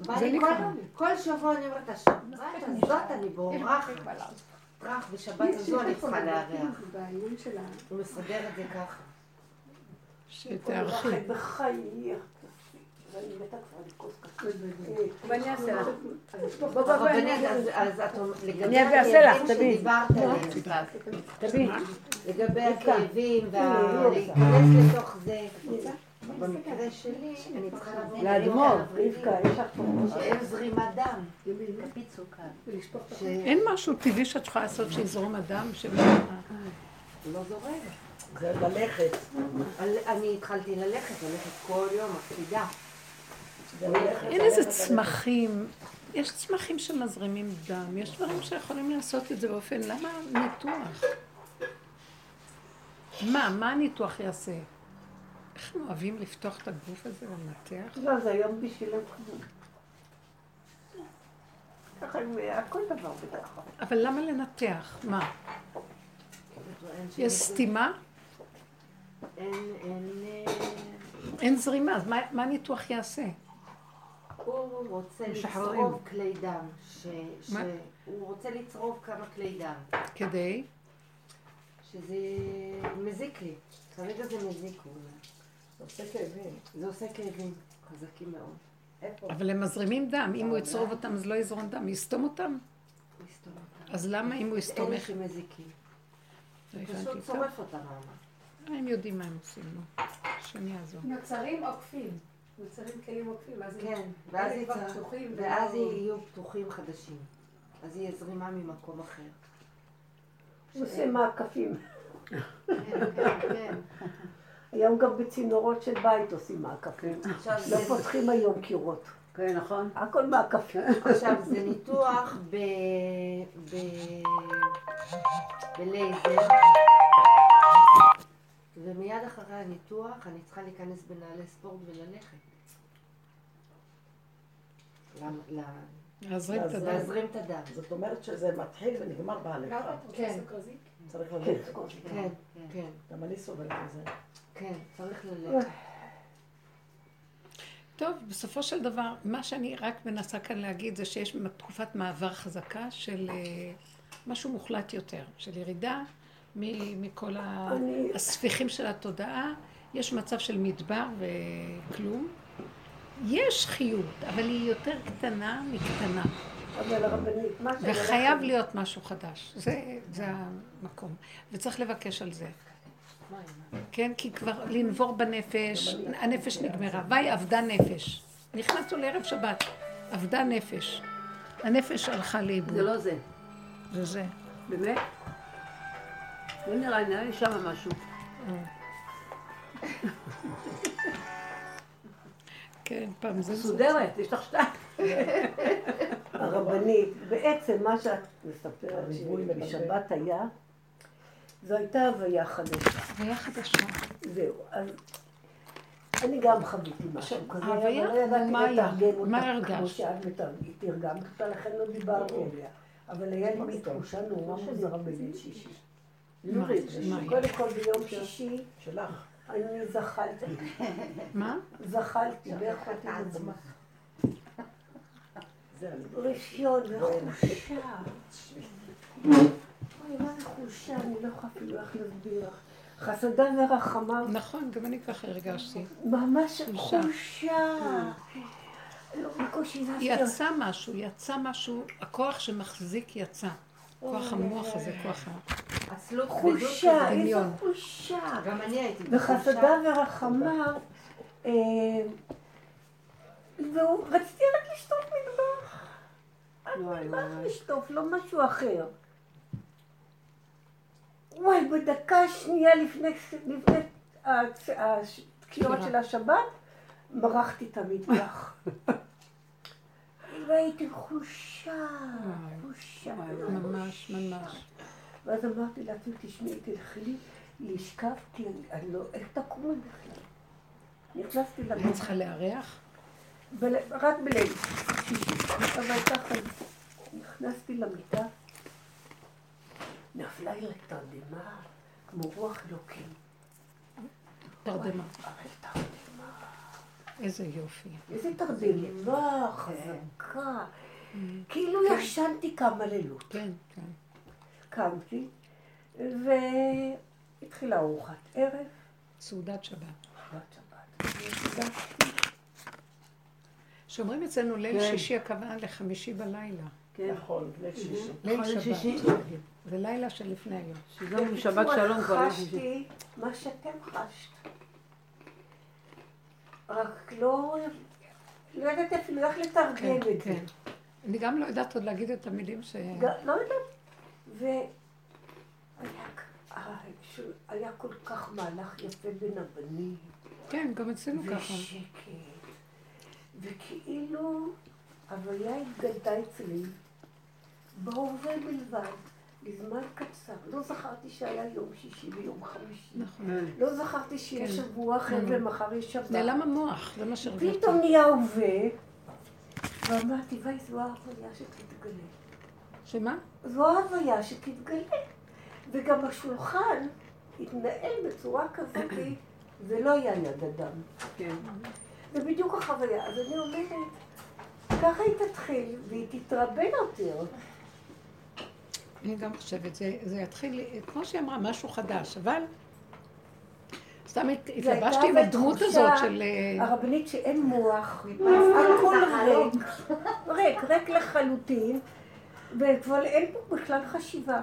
מה אני... כל- כל שבוע אני אומרת, השבת הזאת אני בורחת. טראח, בשבת הזו אני צריכה לארח. הוא מסדר את זה ככה. שתארחי. בחייך. ואני אעשה לך. בוא, בוא, בוא, אני אעשה לך, תביאי. שדיברת עליהם, תביא. לגבי. הכאבים רבקה. לתוך זה, במקרה שלי, אני צריכה לאדמו"ר, רבקה, יש לך פה שאין זרימת דם. פיצו כאן. אין משהו טבעי שאת יכולה לעשות שיזרום אדם, ש... לא זורם. זה ללכת. אני התחלתי ללכת, ללכת כל יום, מקפידה. אין איזה צמחים, יש צמחים שמזרימים דם, יש דברים שיכולים לעשות את זה באופן, למה ניתוח? מה, מה הניתוח יעשה? איך הם אוהבים לפתוח את הגוף הזה ולנתח? לא, זה היום בשבילם כלום. ככה, הם- הכל דבר בדרך כלל. אבל למה לנתח? מה? יש סתימה? אין, אין, אה, אין זרימה, אז מה הניתוח יעשה? הוא רוצה משחררים. לצרוב כלי דם. ש- מה? שהוא רוצה לצרוב כמה כלי דם. כדי? שזה מזיק לי. כרגע זה מזיק. הוא אומר. עושה כאבים. זה עושה כאבים חזקים מאוד. איפה? אבל הם מזרימים דם, אם הוא יצרוב אותם אז לא יזרום דם, יסתום אותם? לסתום אותם. אז למה אם הוא יסתום אלה איך? שמזיקים. לא הוא פשוט. שורף אותם. הם יודעים מה הם עושים, נו. השם יעזור. נוצרים עוקפים. יוצרים כלים עוקפים, אז כן, ואז אלה כבר פתוחים, ואז ולא- יהיו פתוחים חדשים. אז יהיה זרימה ממקום אחר. הוא עושה מעקפים. כן, כן, כן. היום גם בצינורות של בית עושים מעקפים. לא פותחים היום קירות. כן, נכון. הכל מעקפים. עכשיו זה ניתוח ב... ב... בלייזר, ומיד אחרי הניתוח אני צריכה להיכנס בנעלי ספורט וללכת. להזרים את הדם. להזרים את הדם. זאת אומרת שזה מתחיל ונגמר בהליכה. כן, צריך ללכת. כן, כן, גם אני סובלת מזה. כן, צריך ללכת. טוב, בסופו של דבר, מה שאני רק מנסה כאן להגיד זה שיש תקופת מעבר חזקה של אה, משהו מוחלט יותר, של ירידה מכל אני- הספיחים של התודעה. יש מצב של מדבר וכלום. יש חיות, אבל היא יותר קטנה מקטנה. אבל הרבנית, מה שאני וחייב להיות משהו חדש. זה, זה המקום. וצריך לבקש על זה. כן, כי כבר לנבור בנפש, הנפש נגמרה. ויהי אבדה נפש. נכנסנו לערב שבת, אבדה נפש. הנפש הלכה לאיבוד. זה לא זה. זה זה. באמת? לא נראה, נראה לי שם משהו. כן, פעם זה... מסודרת, יש לך שתיים. הרבנית, בעצם מה שאת מספרת. שבשבת היה, זו הייתה הוויה חדשה. הוויה חדשה. זהו, אז אני גם חוויתי משהו כזה, אבל לא ידעתי מה היה? לתרגם אותה כמו? שאת מתרגמת, תרגמת אותה, לכן לא דיברתי עליה. אבל היה לי תחושה נורא מוזרה בליל שישי. היה? קודם כל ביום שישי שלך. אני זחלתי, מה? זחלתי. זה אני. רפיון וחושה. אוי, מה זה חושה? אני לא יכולה אפילו איך להסביר לך. חסדה ורחמה, נכון, גם אני ככה הרגשתי. ממש חושה. חושה. לא. יצא משהו, יצא משהו, הכוח שמחזיק יצא. כוח המוח הזה, כוח ה... איזה דמיון. חושה. גם אני הייתי וחסדה ורחמה, אה, ורציתי רק לשטוף מטבח. וואי, מטבח. לשטוף, לא משהו אחר. וואי, בדקה שנייה לפני, התקיעות של השבת, מרחתי את המטבח. והייתי חושה, חושה. ממש, ממש. ואז אמרתי לעצמי, תשמעי, תלכי לי לשכב, כי אני, לא, איך תקומי בכלל? נכנסתי אני למיטה, צריכה לארח? רק בליל שישי, אבל ככה נכנסתי למיטה, נפלה לי תרדמה, כמו רוח אלוקים. תרדמה. איזה יופי. איזה תרדמה חזקה. כאילו ישנתי כמה לילות. כן, כן. קמתי, והתחילה ארוחת ערב, סעודת שבת. שאומרים אצלנו ליל כן. שישי הכוונה לחמישי בלילה. כן. נכון, ליל שישי. ליל. שבת. זה לילה שלפני היום. שגם שבת שלום כבר לא שישי. חשתי מה שאתם חשת. רק לא, לא ידעתי אפילו איך לתרגם כן, את זה. כן. אני גם לא יודעת עוד להגיד את המילים ש... גם- לא יודעת. והיה אה, כל כך מהלך יפה בין הבנים, כן, גם אצלנו ככה. ושקט, וכאילו הוויה התגלתה אצלי בהווה בלבד, לזמן קצר. לא זכרתי שהיה יום שישי ויום חמישי. נכון. לא זכרתי שיש כן. שבוע אחר כן. ומחר יש שבת. נעלם המוח, זה מה שהרגשתי. פתאום נהיה הווה, ואמרתי, וואי, זו ההוויה שתתגלה. שמה? זו ההוויה שתתגלה. וגם השולחן התנהל בצורה כזאת, זה לא היה יד אדם. כן. זה בדיוק החוויה. אז אני אומרת, ככה היא תתחיל, והיא תתרבה יותר. אני גם חושבת, זה, זה יתחיל, כמו שהיא אמרה, משהו חדש, אבל סתם התלבשתי עם הדמות הזאת של... אה, הרבנית שאין מוח, הכל ריק, ריק, ריק לחלוטין, וכבר אין פה בכלל חשיבה.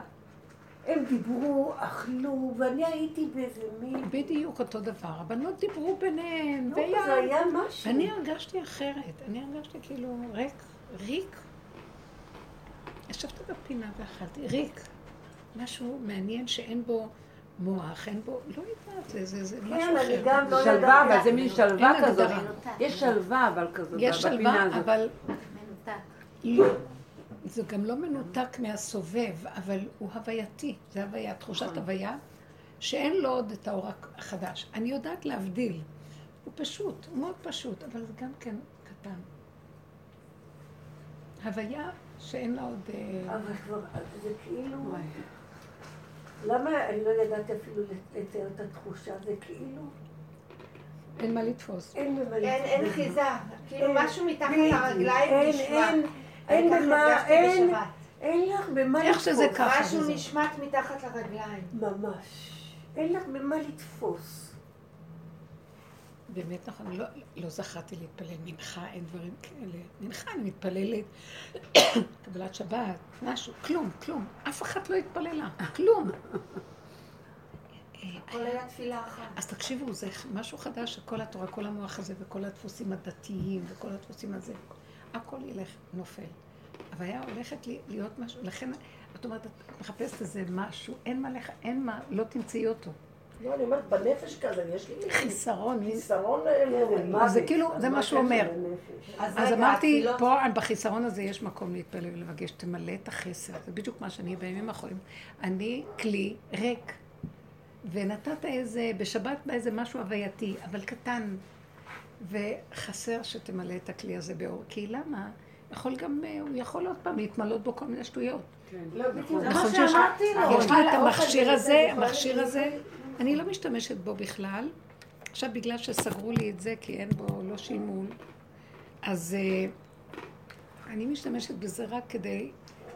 הם דיברו, אכלו, ואני הייתי באיזה מין... בדיוק אותו דבר. הבנות דיברו ביניהן, לא, והיה... זה היה משהו. אני הרגשתי אחרת. אני הרגשתי כאילו ריק, ריק. ישבתי בפינה ואכלתי, ריק. משהו מעניין שאין בו מוח, אין בו, לא יודעת, זה, זה, זה משהו כן, אני אחר. גם לא שלווה, אבל יודעת. זה מין שלווה כזאת. יש שלווה אבל כזאת יש בפינה שלווה, הזאת. אבל מנותק. זה גם לא מנותק מהסובב, אבל הוא הווייתי. זה הוויה, תחושת נכון. הוויה, שאין לו עוד את האור החדש. אני יודעת להבדיל. הוא פשוט, הוא מאוד פשוט, אבל זה גם כן קטן. הוויה שאין לה עוד... אה, אבל כבר, זה כאילו... למה אני לא ידעתי אפילו לתאר את התחושה? זה כאילו... אין מה לתפוס. אין. אחיזה. כאילו משהו מתחת. לרגליים אין, נשמט. אין, במה, אין. אין לך במה איך לתפוס. שזה ככה. משהו. נשמט מתחת לרגליים. ממש. אין לך במה לתפוס. באמת נכון, לא, לא זכרתי להתפלל מנחה, אין דברים כאלה. מנחה, אני מתפללת, קבלת שבת, משהו, כלום, כלום. אף אחת לא התפללה, כלום. הכל היה תפילה אחת. אז תקשיבו, זה משהו חדש, שכל התורה, כל המוח הזה וכל הדפוסים הדתיים וכל הדפוסים הזה, הכל ילך, נופל. אבל היה הולכת להיות משהו, לכן את אומרת, את מחפשת איזה משהו, אין מה לך, אין מה, לא תמצאי אותו. לא, אני אומרת, בנפש כזה, יש לי חיסרון, חיסרון אה, אז זה כאילו, זה מה שהוא אומר. אז אמרתי, התפילות- פה בחיסרון הזה יש מקום להתפלל ולבקש, תמלא את החסר. זה בדיוק מה שאני בימים האחרונים. אני כלי ריק. ונתת איזה, בשבת בא איזה משהו הווייתי, אבל קטן. וחסר שתמלא את הכלי הזה באור. כי למה? יכול גם, אה, הוא יכול עוד פעם להתמלות בו כל מיני שטויות. לא, בדיוק. זה נכון מה שיש- שאמרתי לו. יש לי את המכשיר הזה, זה המכשיר הזה, אני לא משתמשת בו בכלל. עכשיו, בגלל שסגרו לי את זה, כי אין בו לא שימון, אז אה, אני משתמשת בזה רק כדי,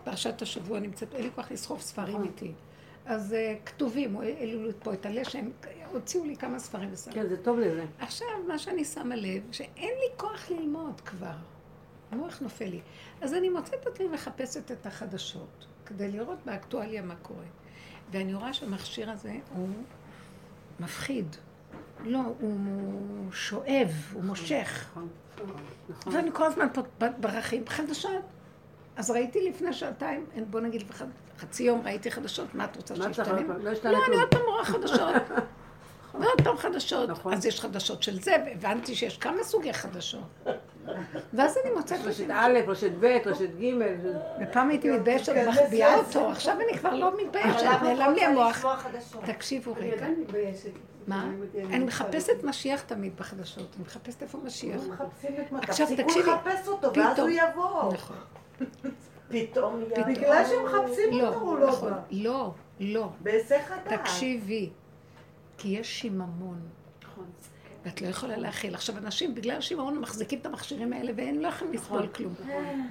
פרשת השבוע נמצאת, אין לי כוח לסחוב ספרים איתי. אז אה, כתובים, העלו לי פה את הלשם, הוציאו לי כמה ספרים וספרים. כן, זה טוב לזה. עכשיו, מה שאני שמה לב, שאין לי כוח ללמוד כבר. המוח נופל לי. אז אני מוצאת את עצמי מחפשת את החדשות, כדי לראות באקטואליה מה קורה. ואני רואה שהמכשיר הזה הוא מפחיד. לא, הוא שואב, הוא מושך. נכון, נכון. ואני כל הזמן פה ברחים חדשות. אז ראיתי לפני שעתיים, בוא נגיד חצי יום ראיתי חדשות, מה את רוצה שישתנה? לא לא, אני. עוד פעם רואה חדשות. ועוד פעם חדשות. נכון. אז יש חדשות של זה, והבנתי שיש כמה סוגי חדשות. ואז אני מוצאת את רשת. א', רשת ב', רשת ג', ופעם הייתי מתביישת ומחביאה אותו, עכשיו אני כבר לא מתביישת, נעלם את לי המוח. תקשיבו אני רגע. מה? אני מחפשת משיח תמיד בחדשות, אני מחפשת איפה משיח. עכשיו, תפסיקו תקשיבי, לחפש אותו, ואז פתאום. הוא יבוא. נכון. פתאום יד. בגלל שמחפשים אותו, לא, הוא לא נכון. בא. לא, לא. בהיסח הדעת. תקשיבי, כי יש שיממון. נכון. ואת לא יכולה להכיל. עכשיו, אנשים, בגלל שיממון, מחזיקים את המכשירים האלה ואין לא יכולים לסבול כלום.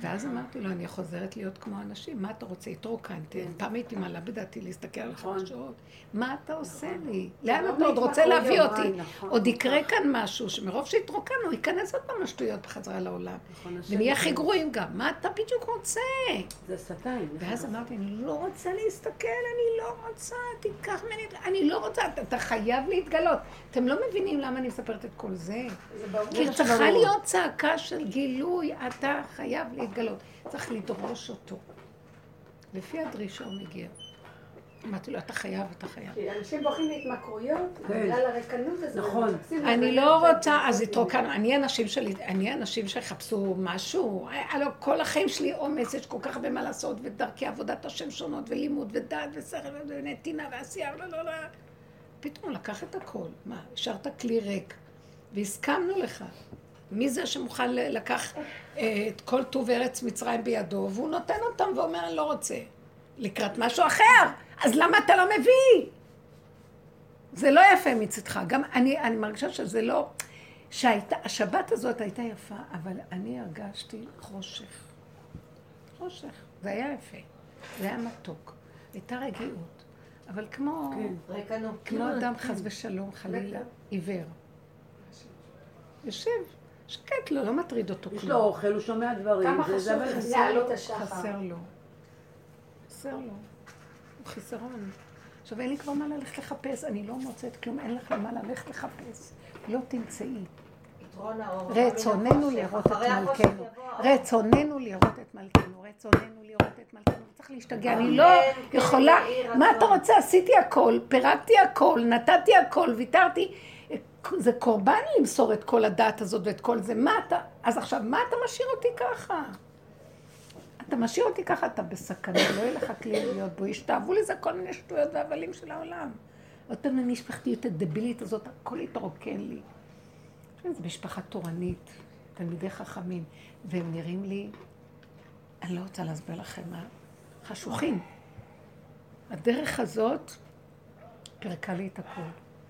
ואז אמרתי לו, אני חוזרת להיות כמו אנשים, מה אתה רוצה? התרוקנתי. פעם הייתי מעלה בדעתי להסתכל על חדשות. מה אתה עושה לי? לאן אתה עוד רוצה להביא אותי? נכון, עוד נכון. יקרה כאן משהו, שמרוב שהתרוקנו, ייכנס עוד פעם השטויות בחזרה לעולם. נכון, ונהיה. הכי גרועים גם. מה אתה בדיוק רוצה? זה שטן. ואז אמרתי, אני לא רוצה להסתכל, אני לא רוצה, תיקח ממני, אני לא רוצה, אתה, אתה חייב להתגלות. אתם לא מבינים למה אני מספרת את כל זה? כי צריכה. להיות צעקה של גילוי, אתה חייב להתגלות. צריך לדרוש אותו. לפי הדרישה הוא מגיע. אמרתי לו, אתה חייב, אתה חייב. אנשים בורחים להתמכרויות, כן. בגלל הריקנות הזאת. נכון. אני לא רוצה, אז. התרוקנו, אני אנשים שלי, אני אנשים שיחפשו משהו, הלוא כל החיים שלי עומס, יש כל כך הרבה מה לעשות, ודרכי עבודת השם שונות, ולימוד, ודעת, ושכל, ונתינה, ועשייה, לא, לא, לא. פתאום לקח את הכל, מה, השארת כלי ריק, והסכמנו לך. מי זה שמוכן לקח אה, את כל טוב ארץ מצרים בידו, והוא נותן אותם ואומר, אני לא רוצה. לקראת משהו אחר, אז למה אתה לא מביא? זה לא יפה מצדך. גם אני, אני מרגישה שזה לא... שהייתה, השבת הזאת הייתה יפה, אבל אני הרגשתי חושך. חושך. זה היה יפה. זה היה מתוק. הייתה רגיעות. אבל כמו, כן. כמו אדם חס ושלום, חלילה, עיוור. יושב, שקט לו, לא מטריד אותו יש כלום. לו אוכל, הוא שומע דברים. כמה חשוב. חסר לו. חסר לו. חיסרון. עכשיו אין לי כבר מה ללכת לחפש, אני לא מוצאת כלום, אין לך מה ללכת לחפש. לא תמצאי. רצוננו לראות את מלכנו. רצוננו לראות את מלכנו. רצוננו לראות את מלכנו. צריך להשתגע. אני לא כן, יכולה... מה אתה רוצה? עשיתי הכל, פירקתי הכל, נתתי הכל, ויתרתי. זה קורבן למסור את כל הדת הזאת ואת כל זה. מה אתה... אז עכשיו, מה אתה משאיר אותי ככה? אתה משאיר אותי ככה, אתה בסכנה, לא יהיה לך כלי להיות בו. ישתאבו לזה כל מיני שטויות והבלים של העולם. אותם המשפחתיות הדבילית הזאת, הכל התרוקן לי. זו משפחה תורנית, תלמידי חכמים, והם נראים לי, אני לא רוצה להסביר לכם מה, חשוכים. הדרך הזאת פירקה לי את הכול.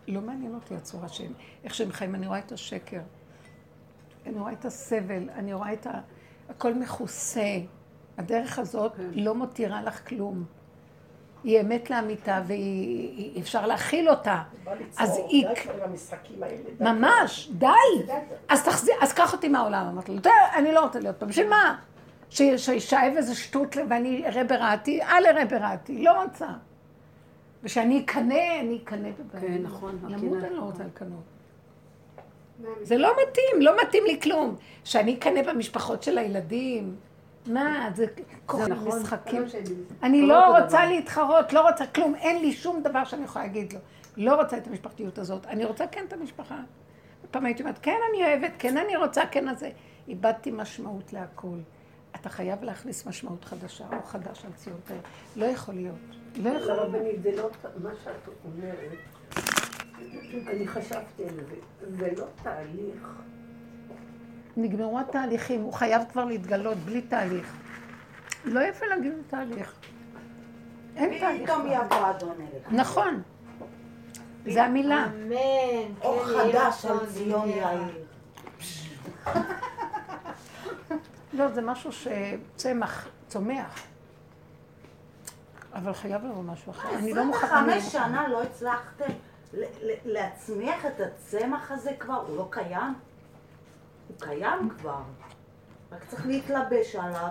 לא מעניין אותי הצורה שהם, איך שהם חיים, אני רואה את השקר, אני רואה את הסבל, אני רואה את ה... הכל מכוסה. הדרך הזאת כן. לא מותירה לך כלום. היא אמת לאמיתה ואי אפשר להכיל אותה. אז היא... ממש, די. אז תחזיר, אז קח אותי מהעולם. אמרתי לו, אני לא רוצה להיות פה. בשביל מה? שישאב איזה שטות ואני אראה ברעתי? אל אראה ברעתי, לא רוצה. ושאני אקנא, אני אקנא בבעלי. כן, נכון. למות אני לא רוצה לקנות. זה לא מתאים, לא מתאים לי כלום. שאני אקנא במשפחות של הילדים. מה, זה כוח נכון, משחקים. אני לא רוצה להתחרות, לא רוצה כלום, אין לי שום דבר שאני יכולה להגיד לו. לא רוצה את המשפחתיות הזאת, אני רוצה כן את המשפחה. פעם הייתי אומרת, כן אני אוהבת, כן אני רוצה, כן הזה. איבדתי משמעות להכול. אתה חייב להכניס משמעות חדשה או חדש על ציון תאר. לא יכול להיות. לא יכול להיות. הרבנית, זה לא מה שאת אומרת. אני חשבתי על זה. זה לא תהליך. נגמרו התהליכים, הוא חייב כבר להתגלות בלי תהליך. לא יפה להגיד תהליך. אין תהליך. פתאום יבוא אדון אליך. נכון. זה המילה. אמן. אור כן, חדש על ציון יאיר. לא, זה משהו שצמח, צומח. אבל חייב לבוא משהו אחר. אני לא מוכנה... 25 שנה לא הצלחתם להצמיח את הצמח הזה כבר? הוא לא קיים? הוא קיים כבר, רק צריך להתלבש עליו.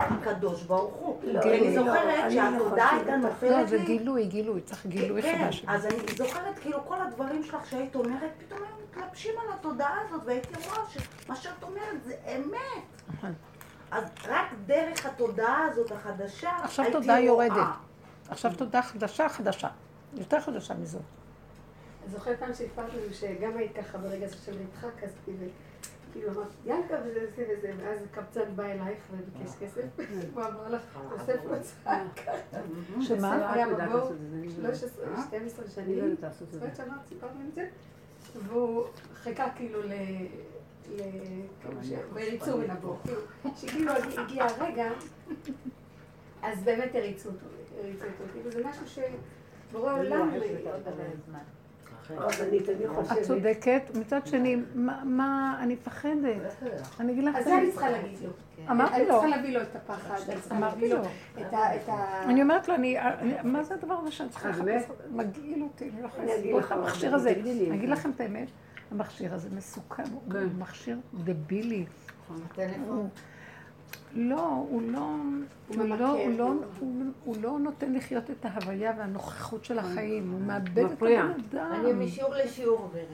הקדוש ברוך הוא. לא, אני זוכרת לא שהתודעה הייתה נופלת לי. לא, זה גילוי, גילוי, צריך גילוי כן, חדש. כן, אז אני זוכרת כאילו כל הדברים שלך שהיית אומרת, פתאום היו מתלבשים על התודעה הזאת, והייתי רואה שמה שאת אומרת זה אמת. נכון. אז רק דרך התודעה הזאת החדשה, עכשיו תודעה יורדת. עכשיו תודעה חדשה, חדשה. יותר חדשה מזאת. זוכרת פעם שהפרנו שגם היית ככה ברגע הזה של נדחק, אז כאילו אמרת, ינקה וזה וזה וזה, ואז קבצן בא אלייך וביקש כסף, הוא אמר לך, תוסף לו צעקה. שמה? היה בבור 13, 12 שנים, זוכרת שאמרת, סיפרנו את זה? והוא חיכה כאילו ל... והריצו מן הבור, כאילו, שכאילו הגיע הרגע, אז באמת הריצו אותו, הריצו אותו, כאילו זה משהו שבורא עולם את צודקת, מצד שני, מה, אני מפחדת. אני אגיד לך... אז זה אני צריכה להגיד לו. אמרתי לו. אני צריכה להביא לו את הפחד, אמרתי לו. אני אומרת לו, מה זה הדבר הזה שאני צריכה לחפש? מגעיל אותי, אני לא יכולה לסבול את המכשיר הזה. אני אגיד לכם את האמת, המכשיר הזה מסוכן, הוא כן. מכשיר דבילי. נכון. לא, הוא לא, הוא לא, הוא לא, הוא לא נותן לחיות את ההוויה והנוכחות של החיים, הוא מאבד את הבן אדם. אני משיעור לשיעור עוברת.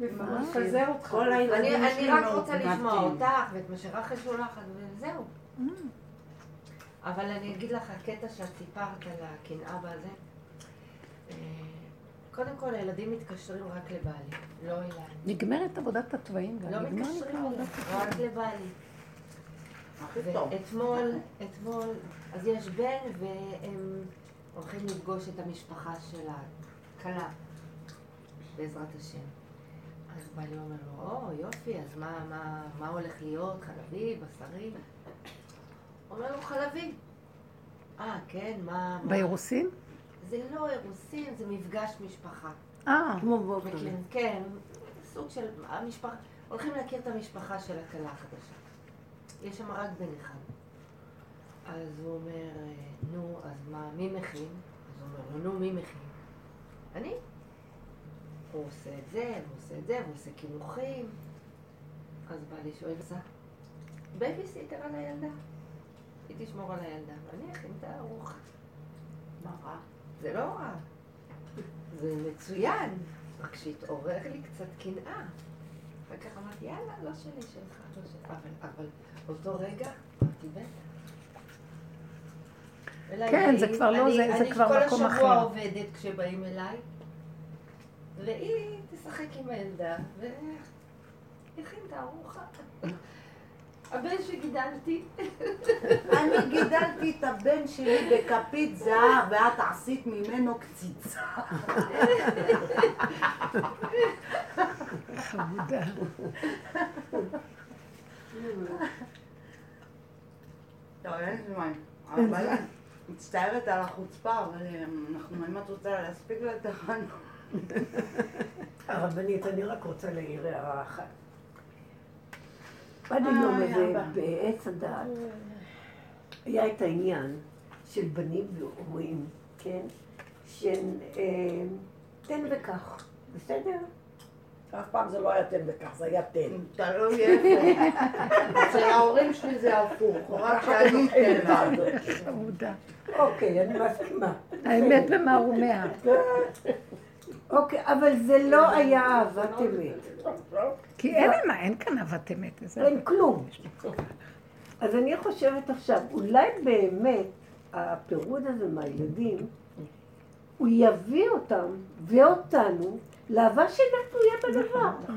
מפזר אותך. אני רק רוצה לשמוע אותך ואת מה שרחל שולחת וזהו. אבל אני אגיד לך, הקטע שאת סיפרת על הקנאה בזה, אה, קודם כל הילדים מתקשרים רק לבעלי, לא אליי. נגמרת עבודת התוואים גם. לא מתקשרים רק לבעלי. ואתמול, אתמול, אז יש בן והם הולכים לפגוש את המשפחה של הכלה, בעזרת השם. אז בעלי אומר לו, או יופי, אז מה, מה, מה הולך להיות? חלבי, בשרי? אומר לו, חלבי. אה, כן, מה... באירוסין? זה לא אירוסין, זה מפגש משפחה. אה, כמו בוקר. כן, סוג של המשפחה, הולכים להכיר את המשפחה של הכלה החדשה. יש שם רק בן אחד. אז הוא אומר, נו, אז מה, מי מכין? אז הוא אומר נו, מי מכין? אני. הוא עושה את זה, הוא עושה את זה, הוא עושה קינוחים. אז בא לי שואל, עשה בייביסיטר על הילדה. היא תשמור על הילדה, ואני אכין את הארוחה. מה רע? זה לא רע. זה מצוין. רק שהתעורר לי קצת קנאה. אחר כך אמרתי, יאללה, לא שלי, שלך, לא שלך. אבל, אבל אותו רגע, אמרתי, בטח. כן, זה כבר לא זה, זה כבר מקום אחר. אני כל השבוע עובדת כשבאים אליי, והיא תשחק עם הילדה, והכין את הארוחה. הבן שגידלתי. אני גידלתי את הבן שלי בכפית זהב, ואת עשית ממנו קציצה. חמודה. טוב, אין זמן. אבל מצטערת על החוצפה, אבל אנחנו, אם את רוצה להספיק לתחנה. הרבנית, אני רק רוצה להעיר הערה אחת. עד היום הזה, בעץ הדעת, היה את העניין של בנים והורים, כן? של אה, תן וקח, בסדר? אף פעם זה לא היה תן וכך, זה היה תן. תלוי איפה. אצל ההורים שלי זה הפוך, רק שאני תן חמודה. אוקיי, אני מסכימה. האמת במערומיה. אוקיי, אבל זה לא היה אהבת אמת. כי אין מה, אין כאן אהבת אמת. אין כלום. אז אני חושבת עכשיו, אולי באמת הפירוד הזה מהילדים, הוא יביא אותם ואותנו לאהבה שאינה תלויה בדבר.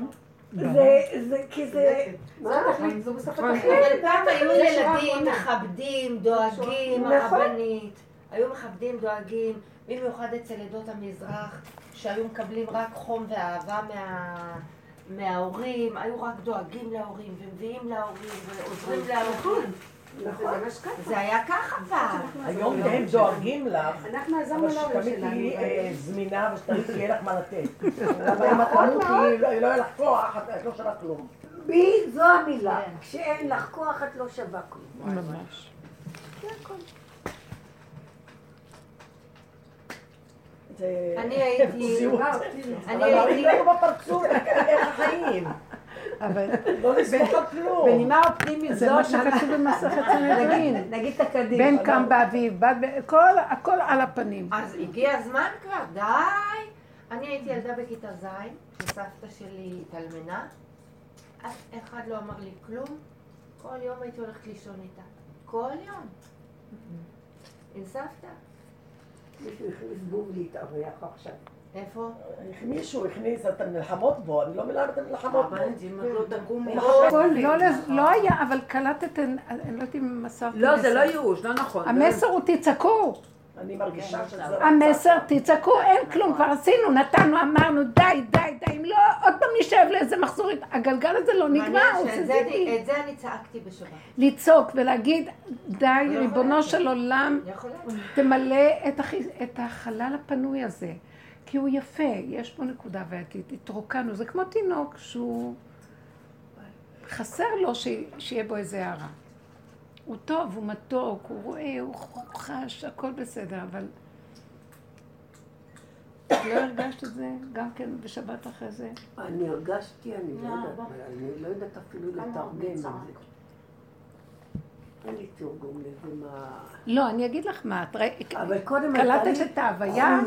זה, זה, כי זה... מה? זו בסוף התכלית. פעם היו ילדים מכבדים, דואגים, הרבנית. היו מכבדים, דואגים, במיוחד אצל עדות המזרח, שהיו מקבלים רק חום ואהבה מה... מההורים, היו רק דואגים להורים, ומביאים להורים, ועוזרים להורים. נכון. זה היה ככה פעם. היום הם דואגים לך, אנחנו עזרנו אבל שתמיד. תהיי אה, זמינה ושתמיד תהיה לך מה לתת. אבל אם את תמותי, לא לא יהיה לך כוח, את לא שווה כלום. בי זו המילה. כשאין לך כוח את לא שווה כלום. ממש. זה הכל. אני הייתי-. אני הייתי... בפרצוף, איך החיים. אבל לא לסמוך על כלום. בנימה אופטימית זה זאת, מה שכתוב במסכת סנהדרין. נגיד את הקדיש. בן קם באביב, בת הכל על הפנים. אז הגיע הזמן כבר, די. אני הייתי ילדה בכיתה ז', שסבתא שלי התאלמנה. אף אחד לא אמר לי כלום. כל יום הייתי הולכת לישון איתה. כל יום. עם סבתא. מישהו הכניס בוב להתארח עכשיו. איפה? מישהו הכניס, אתן נלחמות בו, אני לא מבינה אם אתן נלחמות בו. את לא. לא, לז- לא היה, אבל קלטתם, אני לא יודעת אם מסרתי לא, זה לא מסר. ייאוש, לא נכון. המסר הוא תצעקו. אני מרגישה שזה... המסר, תצעקו, אין כלום, כבר עשינו, נתנו, אמרנו, די, די, די, אם לא, עוד פעם נשב לאיזה מחזורית. הגלגל הזה לא נגמר, הוא סיזיפי. את זה אני צעקתי בשבת. לצעוק ולהגיד, די, ריבונו של עולם? תמלא את. את החלל הפנוי הזה. כי הוא יפה, יש פה נקודה בעייתית, התרוקנו, זה כמו תינוק שהוא... חסר לו ש... שיהיה בו איזה הערה. הוא טוב, הוא מתוק, הוא רואה, הוא חש, הכל בסדר, אבל... את לא הרגשת את זה גם כן בשבת אחרי זה? אני הרגשתי, אני לא יודעת, אני לא יודעת אפילו לתרגם את זה. אין לי תרגום לזה מה... לא, אני אגיד לך מה, את ראית, קלטת את ההוויה?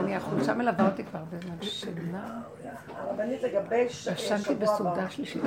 אני החולשה מלווה אותי כבר הרבה זמן. שינה. הרבנית לגבי ישנתי שבוע הבא. בסעודה שלישית.